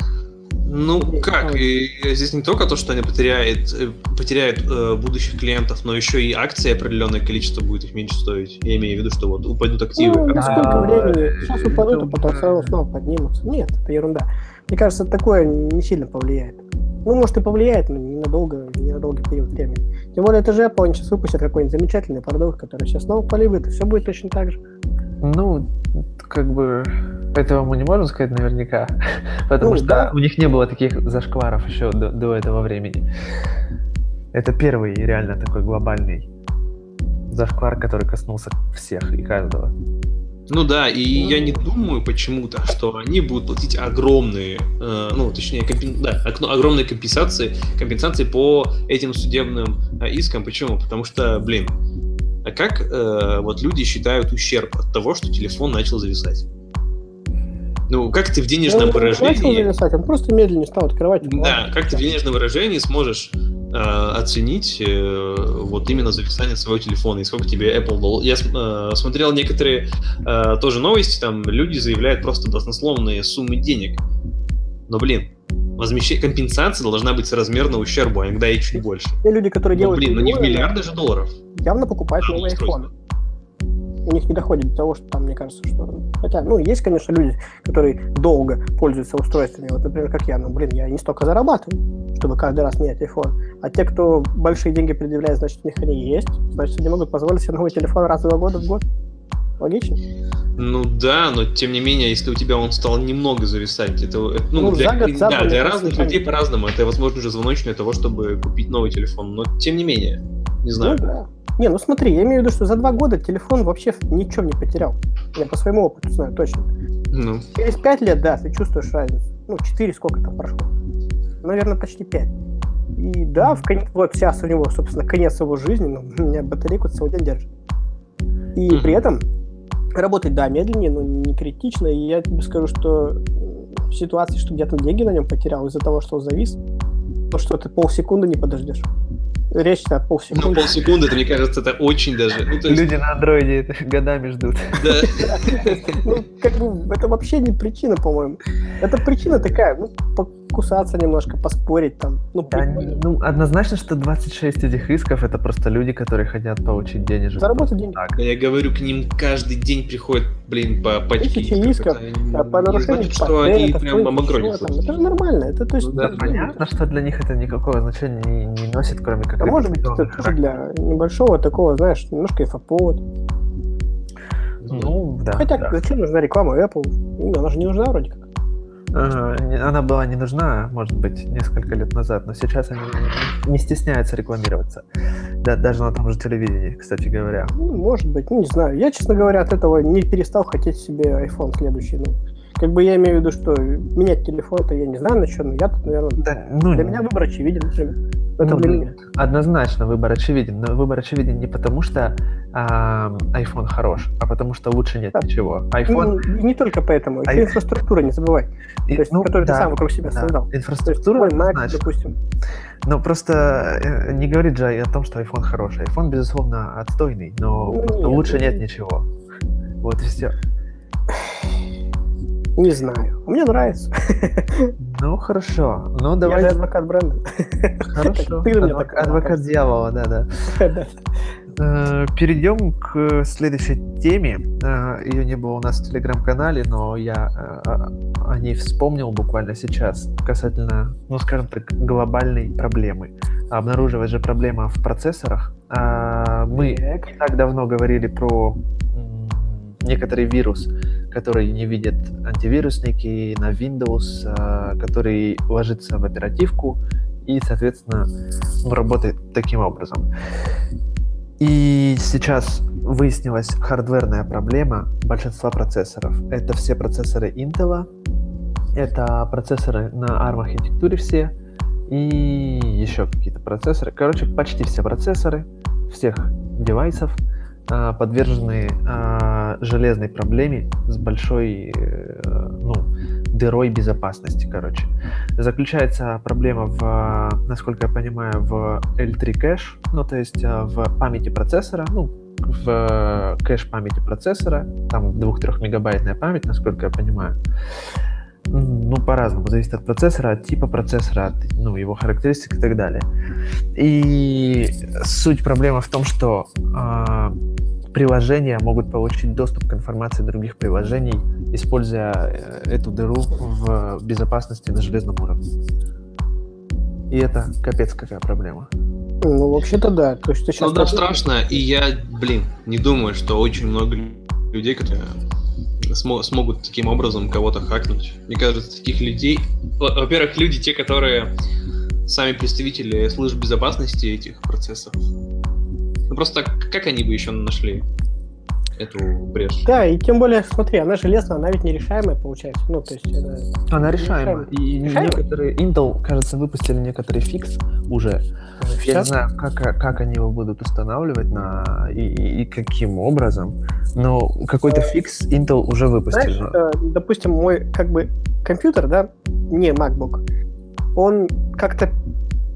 Ну как, и здесь не только то, что они потеряют, э, потеряют э, будущих клиентов, но еще и акции определенное количество будет их меньше стоить. Я имею в виду, что вот упадут активы. Ну, на сколько а, времени? Сейчас упадут, а потом сразу снова поднимутся. Нет, это ерунда. Мне кажется, такое не сильно повлияет. Ну, может и повлияет, но ненадолго, не на долгий период времени. Тем более, это же Apple, они сейчас выпустят какой-нибудь замечательный продукт, который сейчас снова поливает, и все будет точно так же. Ну, как бы этого мы не можем сказать наверняка, потому ну, что да. у них не было таких зашкваров еще до, до этого времени. Это первый реально такой глобальный зашквар, который коснулся всех и каждого. Ну да, и ну... я не думаю почему-то, что они будут платить огромные, э, ну точнее, компен... да, огромные компенсации, компенсации по этим судебным э, искам. Почему? Потому что, блин, а как э, вот люди считают ущерб от того, что телефон начал зависать? Ну, как ты в денежном он выражении... Начал зависать, он просто медленнее стал открывать. Да, как ты в денежном выражении сможешь э, оценить э, вот именно зависание своего телефона и сколько тебе Apple дал. Я э, смотрел некоторые э, тоже новости, там люди заявляют просто баснословные суммы денег. Но, блин, возмещение, компенсация должна быть соразмерна ущербу, а иногда и чуть больше. Те люди, которые ну, делают... блин, ну не в миллиарды же долларов. Явно покупают а, новый iPhone. У них не доходит до того, что там, мне кажется, что... Хотя, ну, есть, конечно, люди, которые долго пользуются устройствами. Вот, например, как я. Ну, блин, я не столько зарабатываю, чтобы каждый раз менять iPhone. А те, кто большие деньги предъявляет, значит, у них они есть. Значит, они могут позволить себе новый телефон раз в два года в год. Логично? Ну да, но тем не менее, если у тебя он стал немного зависать, это, это ну, Ну, для, год, да, для разных людей по-разному. Это, возможно, уже звоночек для того, чтобы купить новый телефон. Но тем не менее, не знаю. Ну да. Не, ну смотри, я имею в виду, что за два года телефон вообще ничем не потерял. Я по своему опыту знаю точно. Ну, Через пять лет, да, ты чувствуешь разницу. Ну, четыре сколько там прошло? Наверное, почти пять. И да, в кон- вот сейчас у него, собственно, конец его жизни, но у меня батарейку целый день держит. И Мгм. при этом работать, да, медленнее, но не критично. И я тебе скажу, что м, в ситуации, что где-то деньги на нем потерял из-за того, что он завис, то что ты полсекунды не подождешь. Речь о ну, полсекунды. полсекунды, это, мне кажется, это очень даже... Ну, есть, Люди на андроиде годами ждут. да. Ну, как бы, это вообще не причина, по-моему. Это причина такая, ну, покусаться немножко, поспорить там. Ну, Да, прикольно. не- ну, однозначно, что 26 этих исков это просто люди, которые хотят получить денежек. Заработать деньги. Так. Да я говорю, к ним каждый день приходит, блин, по пачке Тысячи исков. исков, Это А по нарушению значит, что они прям там. Это же нормально. Это то есть... Ну да, Понятно, что для них это никакого значения не, не носит, кроме как А может быть, это тоже для небольшого такого, знаешь, немножко инфоповод. Ну, да. Хотя, да. зачем нужна реклама Apple? Ну, она же не нужна вроде как. Не- Она была не нужна, может быть, несколько лет назад, но сейчас они не стесняются рекламироваться. Да, даже на том же телевидении, кстати говоря. Ну, может быть, не знаю. Я, честно говоря, от этого не перестал хотеть себе iPhone следующий. Ну, как бы я имею в виду, что менять телефон-то я не знаю на что, но я тут, наверное, Да, ну, для меня выбор очевиден, например. Это Ну, для меня. Однозначно выбор очевиден, но выбор очевиден не потому, что а, iPhone хорош, а потому что лучше нет Да. ничего. iPhone, Ну, не только поэтому. А Еще и- инфраструктура, не забывай. и- То есть, ну, которую да, ты сам вокруг себя да. создал. То есть, Инфраструктура твой Mac, допустим. Но просто э, не говорит же о том, что iPhone хороший. iPhone, безусловно, отстойный, но Ну, нет, лучше ну, нет ничего. Вот и все. Не знаю. Мне нравится. Ну, хорошо. Ну, Я давай. же адвокат бренда. Хорошо. Ты мне так Адвокат дьявола, да-да. Да. Э, Перейдем к следующей теме. Э, Ее не было у нас в телеграм-канале, но я э, о ней вспомнил буквально сейчас касательно, ну, скажем так, глобальной проблемы. Обнаружилась же проблема в процессорах. Мы Так. не так давно говорили про некоторый вирус, который не видят антивирусники на Windows, а, который ложится в оперативку и, соответственно, ну, работает таким образом. И сейчас выяснилась хардверная проблема большинства процессоров. Это все процессоры Intel, это процессоры на ARM архитектуре все, и еще какие-то процессоры. Короче, почти все процессоры всех девайсов подвержены а, железной проблеме с большой э, ну, дырой безопасности, короче. Заключается проблема в, а, насколько я понимаю, в L3 кэш, ну, то есть а, в памяти процессора, ну, в кэш памяти процессора, там 2-3 мегабайтная память, насколько я понимаю. Ну, по-разному, зависит от процессора, от типа процессора, от ну, его характеристик и так далее. И суть проблемы в том, что а, приложения могут получить доступ к информации других приложений, используя э, эту дыру в безопасности на железном уровне. И это капец какая проблема. Ну, вообще-то да. То есть ты сейчас... Ну да, страшно, и я, блин, не думаю, что очень много людей, которые смо- смогут таким образом кого-то хакнуть. Мне кажется, таких людей... во- Во-первых, люди, те, которые сами представители служб безопасности этих процессов. Ну просто как они бы еще нашли эту брешь? Да, и тем более, смотри, она железная, она ведь нерешаемая получается. Ну, то есть это... Она решаема. И Решаема? некоторые Intel, кажется, выпустили некоторый фикс уже. Я не Сейчас? знаю, как, как они его будут устанавливать на и, и- и каким образом, но какой-то фикс Intel уже выпустили. Знаешь, э, допустим, мой как бы компьютер, да, не MacBook, он как-то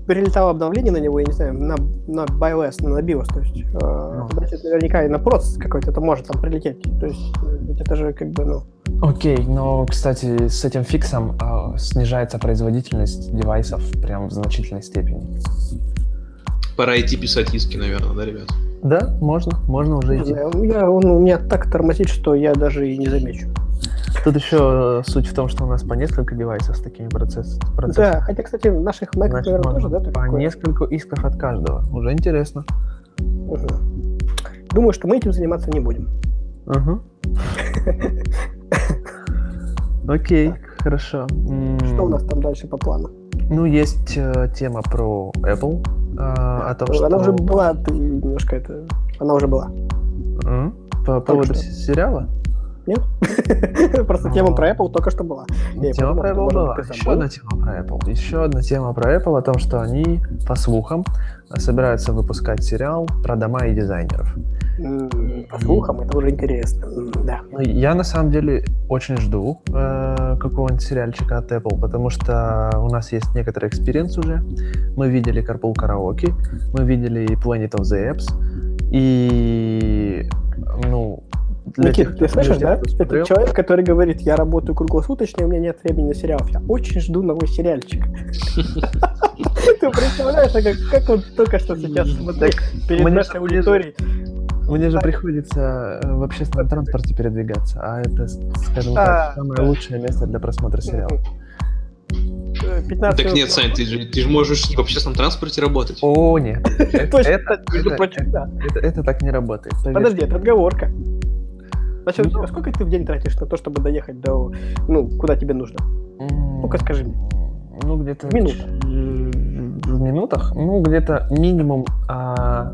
прилетало обновление на него, я не знаю, на, на BIOS, на BIOS, то есть, э, значит, наверняка и на процесс какой-то это может там прилететь. То есть, э, это же как бы, ну, Окей, но, кстати, с этим фиксом а, снижается производительность девайсов прям в значительной степени. Пора идти писать иски, наверное, да, ребят? Да, можно, можно уже не идти. знаю, я- он у меня так тормозит, что я даже и не замечу. Тут еще э, суть в том, что у нас по несколько девайсов с такими процесс. Да, хотя, кстати, в наших Mac, Значит, наверное, тоже, да, по такое? нескольку исков от каждого. Уже интересно. Мгм. Думаю, что мы этим заниматься не будем. Ага. Окей, хорошо. Что у нас там дальше по плану? Ну, есть э, тема про Apple. Э, о том, Она что... уже была, ты немножко это... Она уже была. М? По поводу что. сериала? Нет? Просто тема про Apple только что была. Тема про Apple была. Еще одна тема про Apple. Еще одна тема про Apple о том, что они, по слухам, собираются выпускать сериал про дома и дизайнеров. По слухам, это уже интересно. Да. Ну, Я на самом деле очень жду э, какого-нибудь сериальчика от Apple, потому что у нас есть некоторый experience уже. Мы видели Carpool Karaoke, мы видели Planet of the Apps, и ну... для Никит, тех, ты слышишь, да? кто Это человек, который говорит, я работаю круглосуточно, и у меня нет времени на сериалов. Я очень жду новый сериальчик. Ты представляешь, как, как он только что сейчас смотрел перед нашей аудиторией. Мне же приходится э, в общественном транспорте передвигаться, а это, скажем А, так, самое лучшее место для просмотра сериала. Э, 15 Так минут. нет, Сань, ты же, ты же можешь в общественном транспорте работать. О, нет. Это- это- так не работает. Подожди, это отговорка. Значит, Ну. а сколько ты в день тратишь на то, чтобы доехать до, ну, куда тебе нужно? Ну-ка, скажи мне. Ну, где-то... Ч- В минутах? Ну, где-то минимум... а,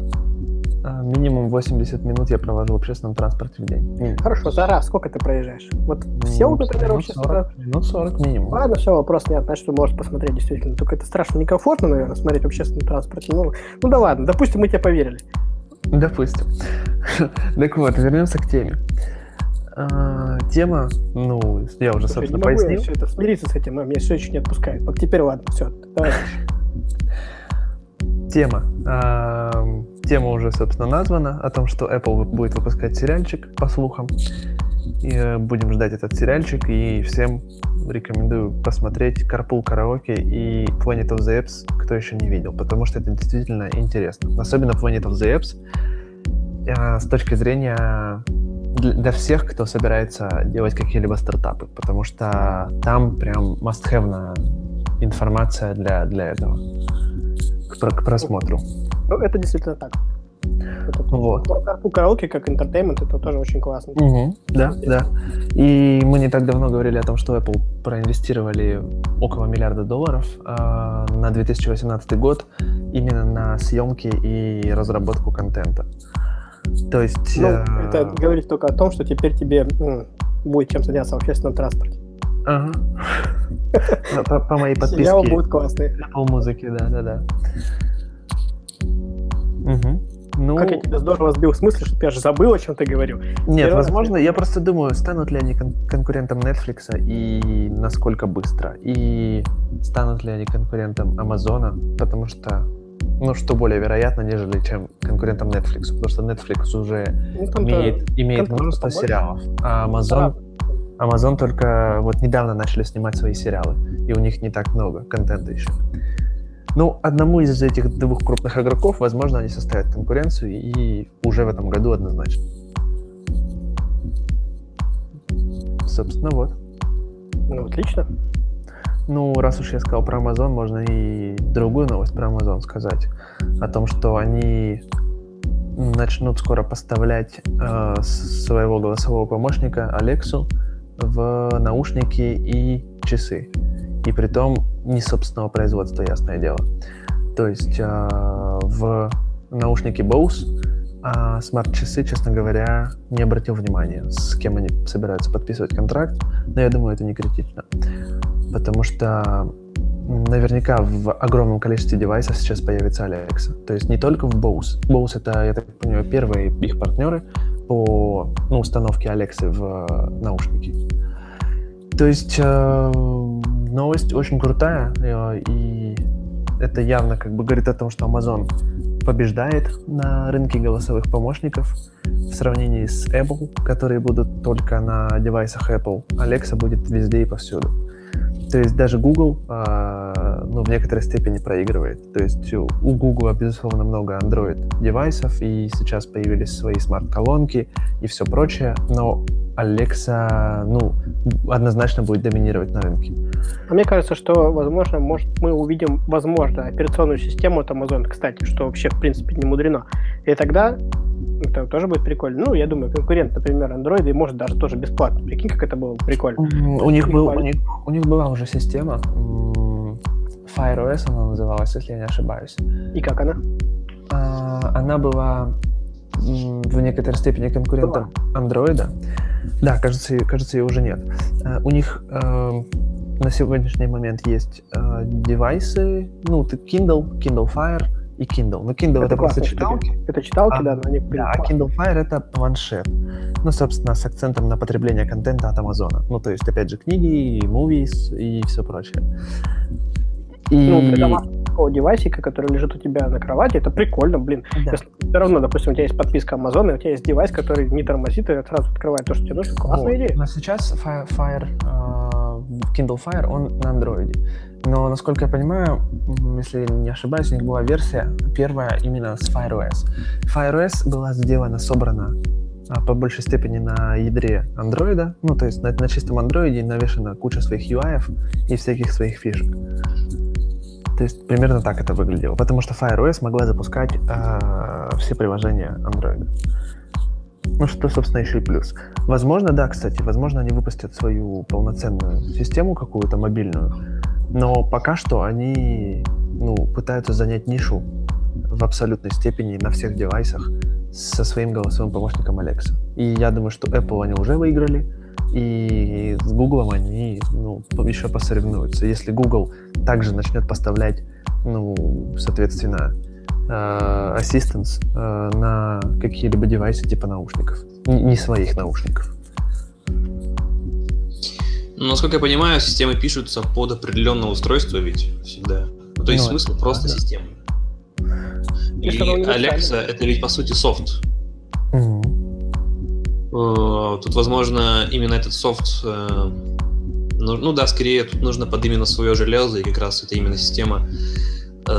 а, минимум 80 минут я провожу в общественном транспорте в день. Хорошо, за раз сколько ты проезжаешь? Вот все, Ну, например, минут общественный 40, транспорт? Минут 40 минимум. Ладно, все, вопрос нет, значит, ты можешь посмотреть действительно. Только это страшно некомфортно, наверное, смотреть в общественном транспорте. Ну, ну да ладно, допустим, мы тебе поверили. Допустим. Так вот, вернемся к теме. А, Тема, ну, я уже, Слушай, не собственно, могу я пояснил. все это смириться с этим, а меня все еще не отпускает. Вот теперь ладно, все, давай. Тема. А, Тема уже, собственно, названа о том, что Apple будет выпускать сериальчик, по слухам. И э, будем ждать этот сериальчик, и всем рекомендую посмотреть Carpool Karaoke и Planet of the Apps, кто еще не видел, потому что это действительно интересно. Особенно Planet of the Apps э, с точки зрения для для всех, кто собирается делать какие-либо стартапы, потому что там прям must-have информация для, для этого, к, к просмотру. Ну, это действительно так. Это Вот. Карпу караоке как интертеймент, это тоже очень классно. Мгм, Да, да. И мы не так давно говорили о том, что Apple проинвестировали около миллиарда долларов а, на 2018 год именно на съемки и разработку контента. То есть... Ну, э, это говорит только о том, что теперь тебе м, будет чем заняться в общественном транспорте. ага. По- По по моей подписке будут классные. Apple музыки, да, да, да. Мгм. Ну, Как я тебя здорово сбил в смысле, что ты аж забыл, о чем ты говорил. Нет, Первый раз возможно, я- я просто думаю, станут ли они кон- конкурентом Netflix и насколько быстро, и станут ли они конкурентом Амазона, потому что, ну, что более вероятно, нежели чем конкурентом Netflix, потому что Netflix уже Ну, имеет, имеет множество побольше. сериалов, а Amazon, Amazon только вот недавно начали снимать свои сериалы, и у них не так много контента еще. Ну, одному из этих двух крупных игроков, возможно, они составят конкуренцию, и уже в этом году однозначно. Собственно, вот. Ну, отлично. Ну, раз уж я сказал про Amazon, можно и другую новость про Amazon сказать. О том, что они начнут скоро поставлять э, своего голосового помощника Алексу в наушники и часы. И при том не собственного производства, ясное дело. То есть э, в наушники Bose, а смарт-часы, честно говоря, не обратил внимания, с кем они собираются подписывать контракт, но я думаю, это не критично. Потому что наверняка в огромном количестве девайсов сейчас появится Alexa. То есть не только в Bose. Bose это, я так понимаю, первые их партнеры по ну, установке Alexa в э, наушники. То есть э, новость очень крутая, э, и это явно как бы говорит о том, что Amazon побеждает на рынке голосовых помощников в сравнении с Apple, которые будут только на девайсах Apple. Alexa будет везде и повсюду. То есть даже Google а, ну, в некоторой степени проигрывает. То есть у Google, безусловно, много Android девайсов, и сейчас появились свои смарт-колонки и все прочее, но Alexa, ну, однозначно будет доминировать на рынке. А мне кажется, что, возможно, может, мы увидим, возможно, операционную систему от Amazon, кстати, что вообще, в принципе, не мудрено. И тогда Это тоже будет прикольно. Ну, я думаю, конкурент, например, Android, и может даже тоже бесплатно. Прикинь, как это было бы прикольно. У них, был, у, них, у них была уже система, FireOS она называлась, если я не ошибаюсь. И как она? А, она была в некоторой степени конкурентом Android. Да, кажется, кажется, ее уже нет. А, у них э, на сегодняшний момент есть э, девайсы, ну, Kindle, Kindle Fire и Kindle. Ну, Kindle это, это просто читалки. Это читалки, а, да, но они Да, а Kindle Fire это планшет. Ну, собственно, с акцентом на потребление контента от Амазона. Ну, то есть, опять же, книги, и movies и все прочее. И... Ну, для домашнего девайсика, который лежит у тебя на кровати, это прикольно, блин. Да. Если все равно, допустим, у тебя есть подписка Amazon, и у тебя есть девайс, который не тормозит, и сразу открывает то, что тебе нужно. Классная вот. идея. Но сейчас Fire, Fire uh, Kindle Fire, он на Android. Но, насколько я понимаю, если не ошибаюсь, у них была версия первая именно с FireOS. FireOS была сделана, собрана а, по большей степени на ядре Android, ну, то есть на, на чистом Android навешена куча своих UI и всяких своих фишек. То есть примерно так это выглядело, потому что FireOS могла запускать э, все приложения Android. Ну, что, собственно, еще и плюс. Возможно, да, кстати, возможно, они выпустят свою полноценную систему какую-то мобильную, но пока что они ну, пытаются занять нишу в абсолютной степени на всех девайсах со своим голосовым помощником Alexa. И я думаю, что Apple они уже выиграли, и с Google они ну, еще посоревнуются. Если Google также начнет поставлять, ну, соответственно, э, Assistance э, на какие-либо девайсы типа наушников, не своих наушников. Ну, насколько я понимаю, системы пишутся под определенное устройство ведь всегда. Ну, то есть ну, смысл просто да. системы. И Alexa это ведь по сути софт. Угу. Э, тут, возможно, именно этот софт, э, ну, ну да, скорее тут нужно под именно свое железо, и как раз это именно система э,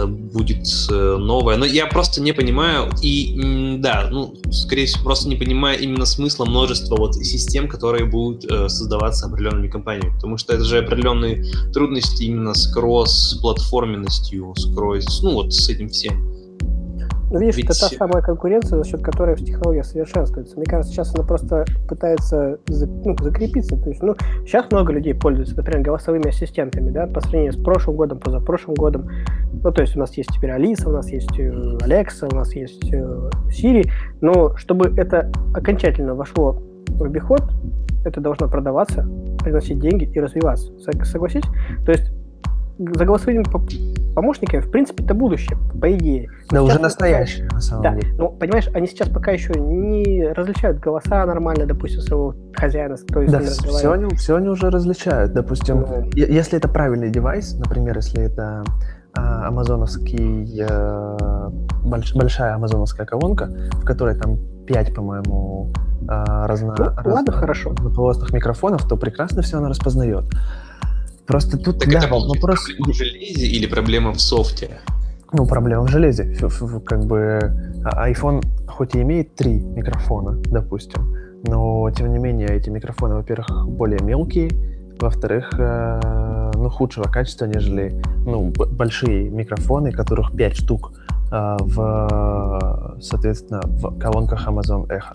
будет новая. Но я просто не понимаю, и да, ну, скорее всего, просто не понимаю именно смысла множества вот систем, которые будут создаваться определенными компаниями, потому что это же определенные трудности именно с кросс-платформенностью, с кросс, ну вот с этим всем. Ну, видишь, Ведь... это та самая конкуренция, за счет которой технология совершенствуется. Мне кажется, сейчас она просто пытается за, ну, закрепиться. То есть, ну, сейчас много людей пользуются, например, голосовыми ассистентами, да, по сравнению с прошлым годом, позапрошлым годом. Ну, то есть у нас есть теперь Алиса, у нас есть э, Алекса, у нас есть э, Siri, но чтобы это окончательно вошло в обиход, это должно продаваться, приносить деньги и развиваться. Согласись? То есть за голосовыми помощниками, в принципе, это будущее, по идее. Да, уже настоящее, на самом да. деле. Ну, понимаешь, они сейчас пока еще не различают голоса нормально, допустим, своего хозяина, то есть да, все они, все они уже различают. Допустим, ну, если это правильный девайс, например, если это а, амазоновский, а, больш, большая амазоновская колонка, в которой там 5, по-моему, а, разно, ну, раз, ладно, хорошо. микрофонов, то прекрасно все она распознает. Просто тут так да, это вопрос... проблема в железе или проблема в софте? Ну, проблема в железе. Как бы а, iPhone хоть и имеет три микрофона, допустим, но тем не менее эти микрофоны, во-первых, более мелкие, во-вторых, э, ну, худшего качества, нежели ну, большие микрофоны, которых 5 штук э, в, соответственно, в колонках Amazon Echo.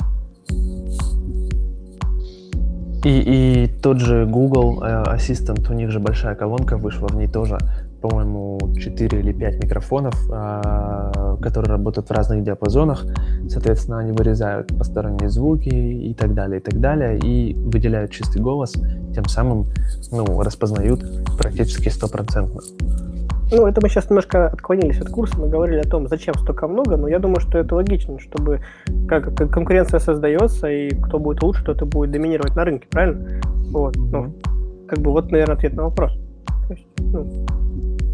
И, и тот же Google э, Assistant, у них же большая колонка вышла, в ней тоже, по-моему, 4 или 5 микрофонов, э, которые работают в разных диапазонах. Соответственно, они вырезают посторонние звуки и так далее, и так далее, и выделяют чистый голос, тем самым ну, распознают практически стопроцентно. Ну, это мы сейчас немножко отклонились от курса, мы говорили о том, зачем столько много, но я думаю, что это логично, чтобы как, конкуренция создается, и кто будет лучше, тот и будет доминировать на рынке, правильно? Вот, ну, как бы вот, наверное, ответ на вопрос. То есть, ну,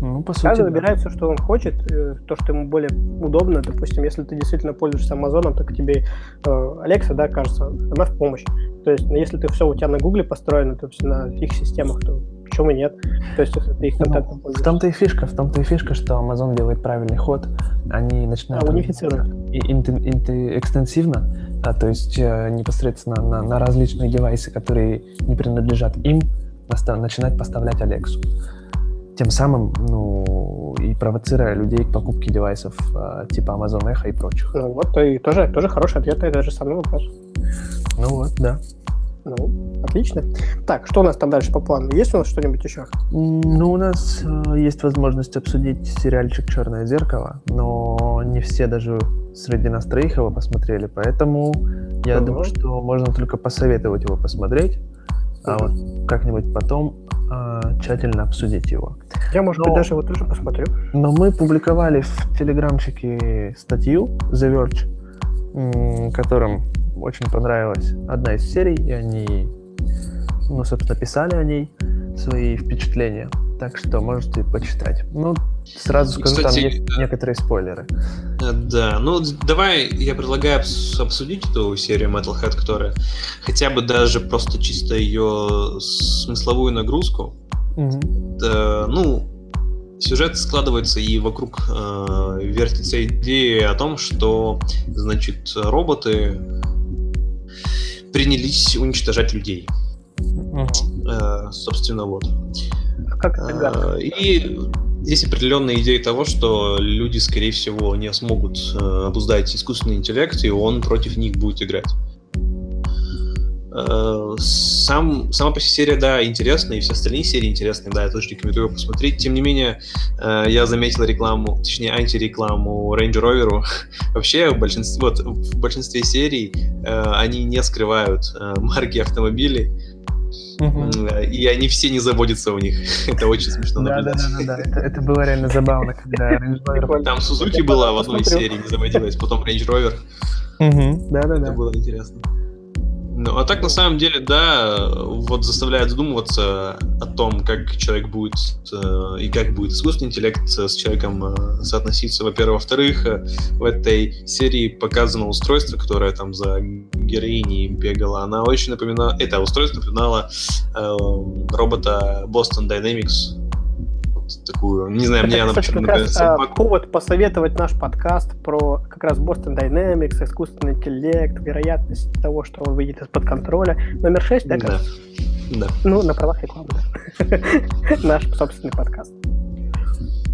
ну, по сути, Каждый да. выбирает все, что он хочет, э, то, что ему более удобно. Допустим, если ты действительно пользуешься Амазоном, так тебе э, Alexa, да, кажется, она в помощь. То есть, если ты все у тебя на Гугле построено, то есть на их системах, то почему нет? То есть, если ты их контентом ну, В том-то и фишка, в том-то и фишка, что Amazon делает правильный ход. Они начинают... А, унифицируют. экстенсивно, а, то есть э, непосредственно на, на различные девайсы, которые не принадлежат им, начинать поставлять Алексу. тем самым, ну, и провоцируя людей к покупке девайсов э, типа Amazon Echo и прочих. Ну вот, и тоже, тоже хороший ответ на этот же самый вопрос. Ну вот, да. Ну, отлично. Так, что у нас там дальше по плану? Есть у нас что-нибудь еще? Ну, у нас э, есть возможность обсудить сериальчик «Черное зеркало», но не все даже среди нас троих его посмотрели, поэтому я Ага. думаю, что можно только посоветовать его посмотреть, а вот как-нибудь потом э, тщательно обсудить его. Я, может Но- быть, даже его тоже посмотрю. Но мы публиковали в телеграмчике статью The Verge, которым очень понравилась одна из серий, и они, ну, собственно, писали о ней свои впечатления. Так что можете почитать. Ну, сразу И, скажу, кстати, там есть да. некоторые спойлеры. Э, Да, ну давай я предлагаю обс- обсудить эту серию Metalhead, которая хотя бы даже просто чисто ее смысловую нагрузку. Мгм. Да, ну, сюжет складывается и вокруг э, вертится идея о том, что, значит, роботы принялись уничтожать людей. Э, собственно, вот. А как это гадко? А, И есть определенная идея того, что люди, скорее всего, не смогут э, обуздать искусственный интеллект, и он против них будет играть. Э, Сам, сама по себе серия, да, интересная, и все остальные серии интересные, да, я тоже рекомендую посмотреть. Тем не менее, э, я заметил рекламу, точнее, антирекламу Range Rover. Вообще, в большинстве, вот, в большинстве серий э, они не скрывают марки автомобилей. М, И они все не заводятся у них. Это очень смешно Да, да, наблюдать. да, да, да. Это, это было реально забавно, когда Range Rover-. Там Сузуки Я была в одной серий, не заводилась, потом Range Rover. Мгм. Да, да, Это да. было интересно. Ну, а так, на самом деле, да, вот заставляет задумываться о том, как человек будет э, и как будет искусственный интеллект с человеком э, соотноситься, во-первых. Во-вторых, э, в этой серии показано устройство, которое там за героиней бегало. Она очень напоминала... Это устройство напоминало э, робота Boston Dynamics. Вот такую, не знаю, мне она почему-то раз нравится. а, повод посоветовать наш подкаст про как раз Boston Dynamics, искусственный интеллект, вероятность того, что он выйдет из-под контроля. Номер 6, да, Да. Да. Ну, на правах рекламы. Наш собственный подкаст.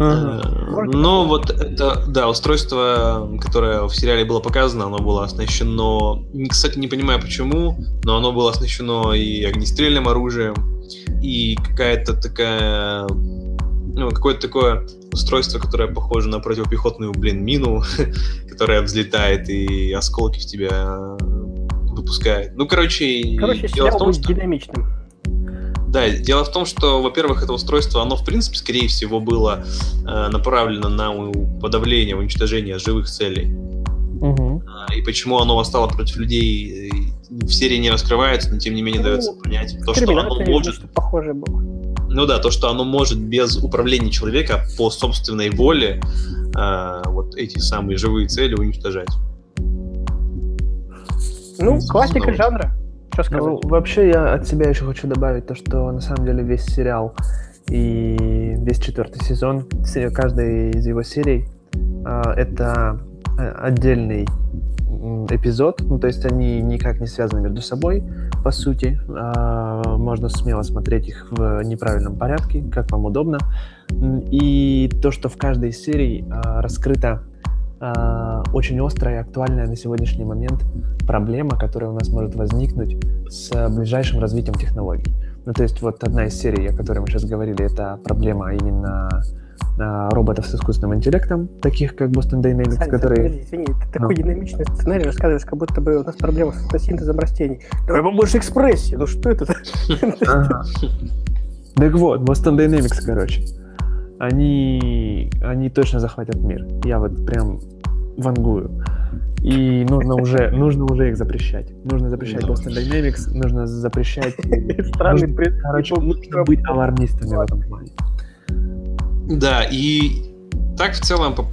Мгм. Э, Но вот это, да, устройство, которое в сериале было показано, оно было оснащено, кстати, не понимаю почему, но оно было оснащено и огнестрельным оружием, и какая-то такая, ну, какое-то такое устройство, которое похоже на противопехотную, блин, мину, которая взлетает и осколки в тебя выпускает. Ну, короче, Короче, дело в том, что... динамичным. Да, дело в том, что, во-первых, это устройство, оно, в принципе, скорее всего, было э, направлено на подавление, уничтожение живых целей. А, И почему оно восстало против людей, э, в серии не раскрывается, но тем не менее Ну, дается понять. То, что оно может, что похожее было. Ну да, то, что оно может без управления человека по собственной воле э, вот эти самые живые цели уничтожать. Ну, Ну, классика жанра. Что сказать? Ну, вообще я от себя еще хочу добавить то, что на самом деле весь сериал и весь четвертый сезон, се- каждая из его серий, а, это э, отдельный эпизод, ну то есть они никак не связаны между собой, по сути. А, Можно смело смотреть их в неправильном порядке, как вам удобно. И то, что в каждой из серий а, раскрыта а, очень острая и актуальная на сегодняшний момент проблема, которая у нас может возникнуть с ближайшим развитием технологий. Ну, то есть вот одна из серий, о которой мы сейчас говорили, это проблема именно роботов с искусственным интеллектом, таких как Boston Dynamics, Саня, которые... подожди, извини, ты такой Ну. динамичный сценарий рассказываешь, как будто бы у нас проблема с фотосинтезом растений. Давай побольше экспрессии, ну что это? Так вот, Boston Dynamics, короче. Они, они точно захватят мир. Я вот прям вангую. И нужно уже, нужно уже их запрещать. Нужно запрещать. Boston Dynamics, нужно запрещать... Странный нужно- Короче, нужно быть алармистами в этом плане. Да, и так в целом по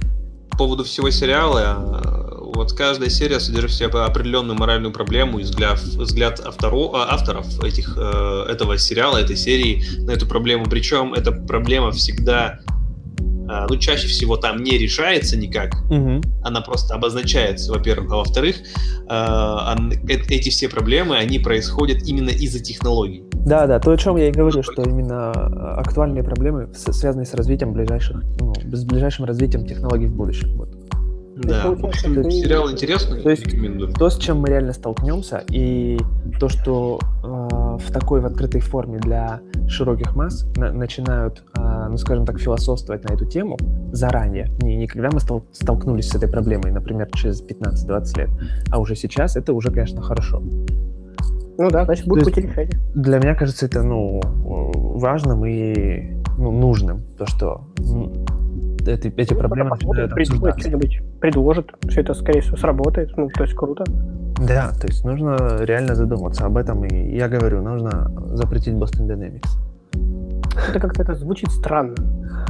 поводу всего сериала, э, вот каждая серия содержит в себе определенную моральную проблему, и взгляд, взгляд автору- а, авторов этих, э, этого сериала, этой серии на эту проблему. Причем эта проблема всегда ну, чаще всего там не решается никак. Мгм. Она просто обозначается, во-первых. А во-вторых, ан- э- эти все проблемы, они происходят именно из-за технологий. Да, да, то, о чем я и говорю, что именно э, актуальные проблемы связаны с развитием ближайших, ну, с ближайшим развитием технологий в будущем. Вот. Да, в получается, общем, ты- сериал интересный, То есть- рекомендую. То, с чем мы реально столкнемся, и то, что э, в такой в открытой форме для широких масс на- начинают, э, ну скажем так, философствовать на эту тему заранее, не, не когда мы стол- столкнулись с этой проблемой, например, через 15-20 лет, а уже сейчас, это уже, конечно, хорошо. Ну да, значит, будут есть- пути решения. Для меня кажется это, ну, важным и ну, нужным, то, что эти, эти Ну, проблемы начинают обсуждаться. что-нибудь, предложит, все это, скорее всего, сработает, ну, то есть круто. Да, то есть нужно реально задуматься об этом, и я говорю, нужно запретить Boston Dynamics. Это как-то это звучит странно.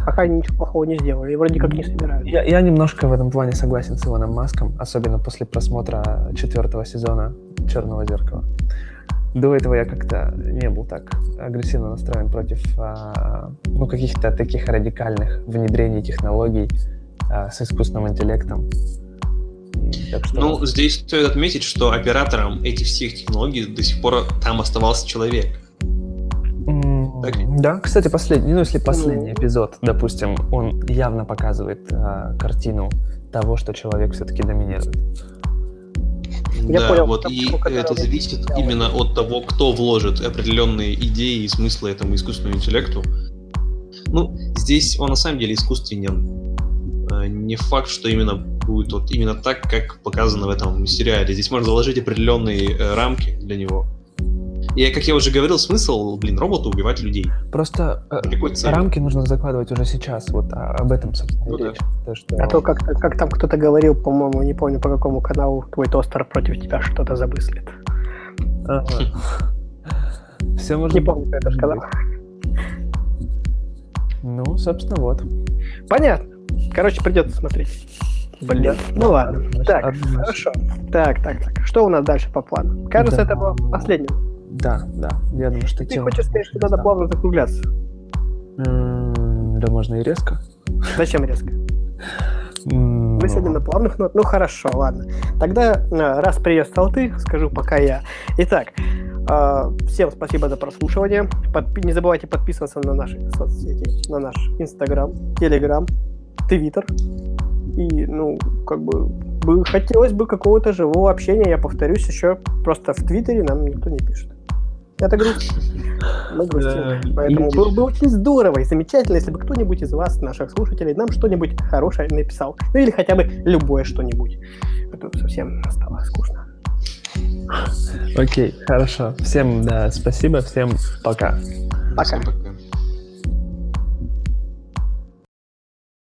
Пока они ничего плохого не сделали, и вроде как не собираются. Я, я немножко в этом плане согласен с Иваном Маском, особенно после просмотра четвертого сезона Черного зеркала. До этого я как-то не был так агрессивно настроен против а, ну, каких-то таких радикальных внедрений технологий а, с искусственным интеллектом. Так что- Ну, здесь стоит отметить, что оператором этих всех технологий до сих пор там оставался человек. Так. Да, кстати, последний, ну если последний Ну. эпизод, допустим, он явно показывает а, картину того, что человек все-таки доминирует. Я да, понял, вот и это зависит взяло. именно от того, кто вложит определенные идеи и смыслы этому искусственному интеллекту. Ну, здесь он на самом деле искусственен. А, Не факт, что именно будет вот именно так, как показано в этом сериале. Здесь можно заложить определенные э, рамки для него. И, как я уже говорил, смысл, блин, роботу убивать людей. Просто э, рамки нужно закладывать уже сейчас, вот а, об этом, собственно, Ну да. речь. То, что... А то как, как там кто-то говорил, по-моему, не помню по какому каналу, твой тостер против тебя что-то замыслит. Все может Не помню, кто это сказал. Ну, собственно, вот. Понятно. Короче, придется смотреть. Блин. Да. Ну ладно. Значит, Так, однозначно. хорошо. Так, так, так. Что у нас дальше по плану? Кажется, Да. это было последним. Да, да. Я думаю, что Ты тема хочешь сказать, что надо плавно закругляться? Да можно и резко. Зачем резко? Мы сегодня на плавных нот. Ну хорошо, ладно. Тогда, э, раз приветствовал ты, скажу пока я. Итак, э, всем спасибо за прослушивание. Подпи- Не забывайте подписываться на наши соцсети, на наш Инстаграм, Телеграм, Твиттер. И, ну, как бы, бы хотелось бы какого-то живого общения. Я повторюсь, еще просто в Твиттере нам никто не пишет. Это грустно. Мы грустим. Да, Поэтому было бы очень здорово и замечательно, если бы кто-нибудь из вас, наших слушателей, нам что-нибудь хорошее написал. Ну или хотя бы любое что-нибудь. Это совсем стало скучно. Окей, хорошо. Всем, да, спасибо, всем пока. Пока. Всем пока.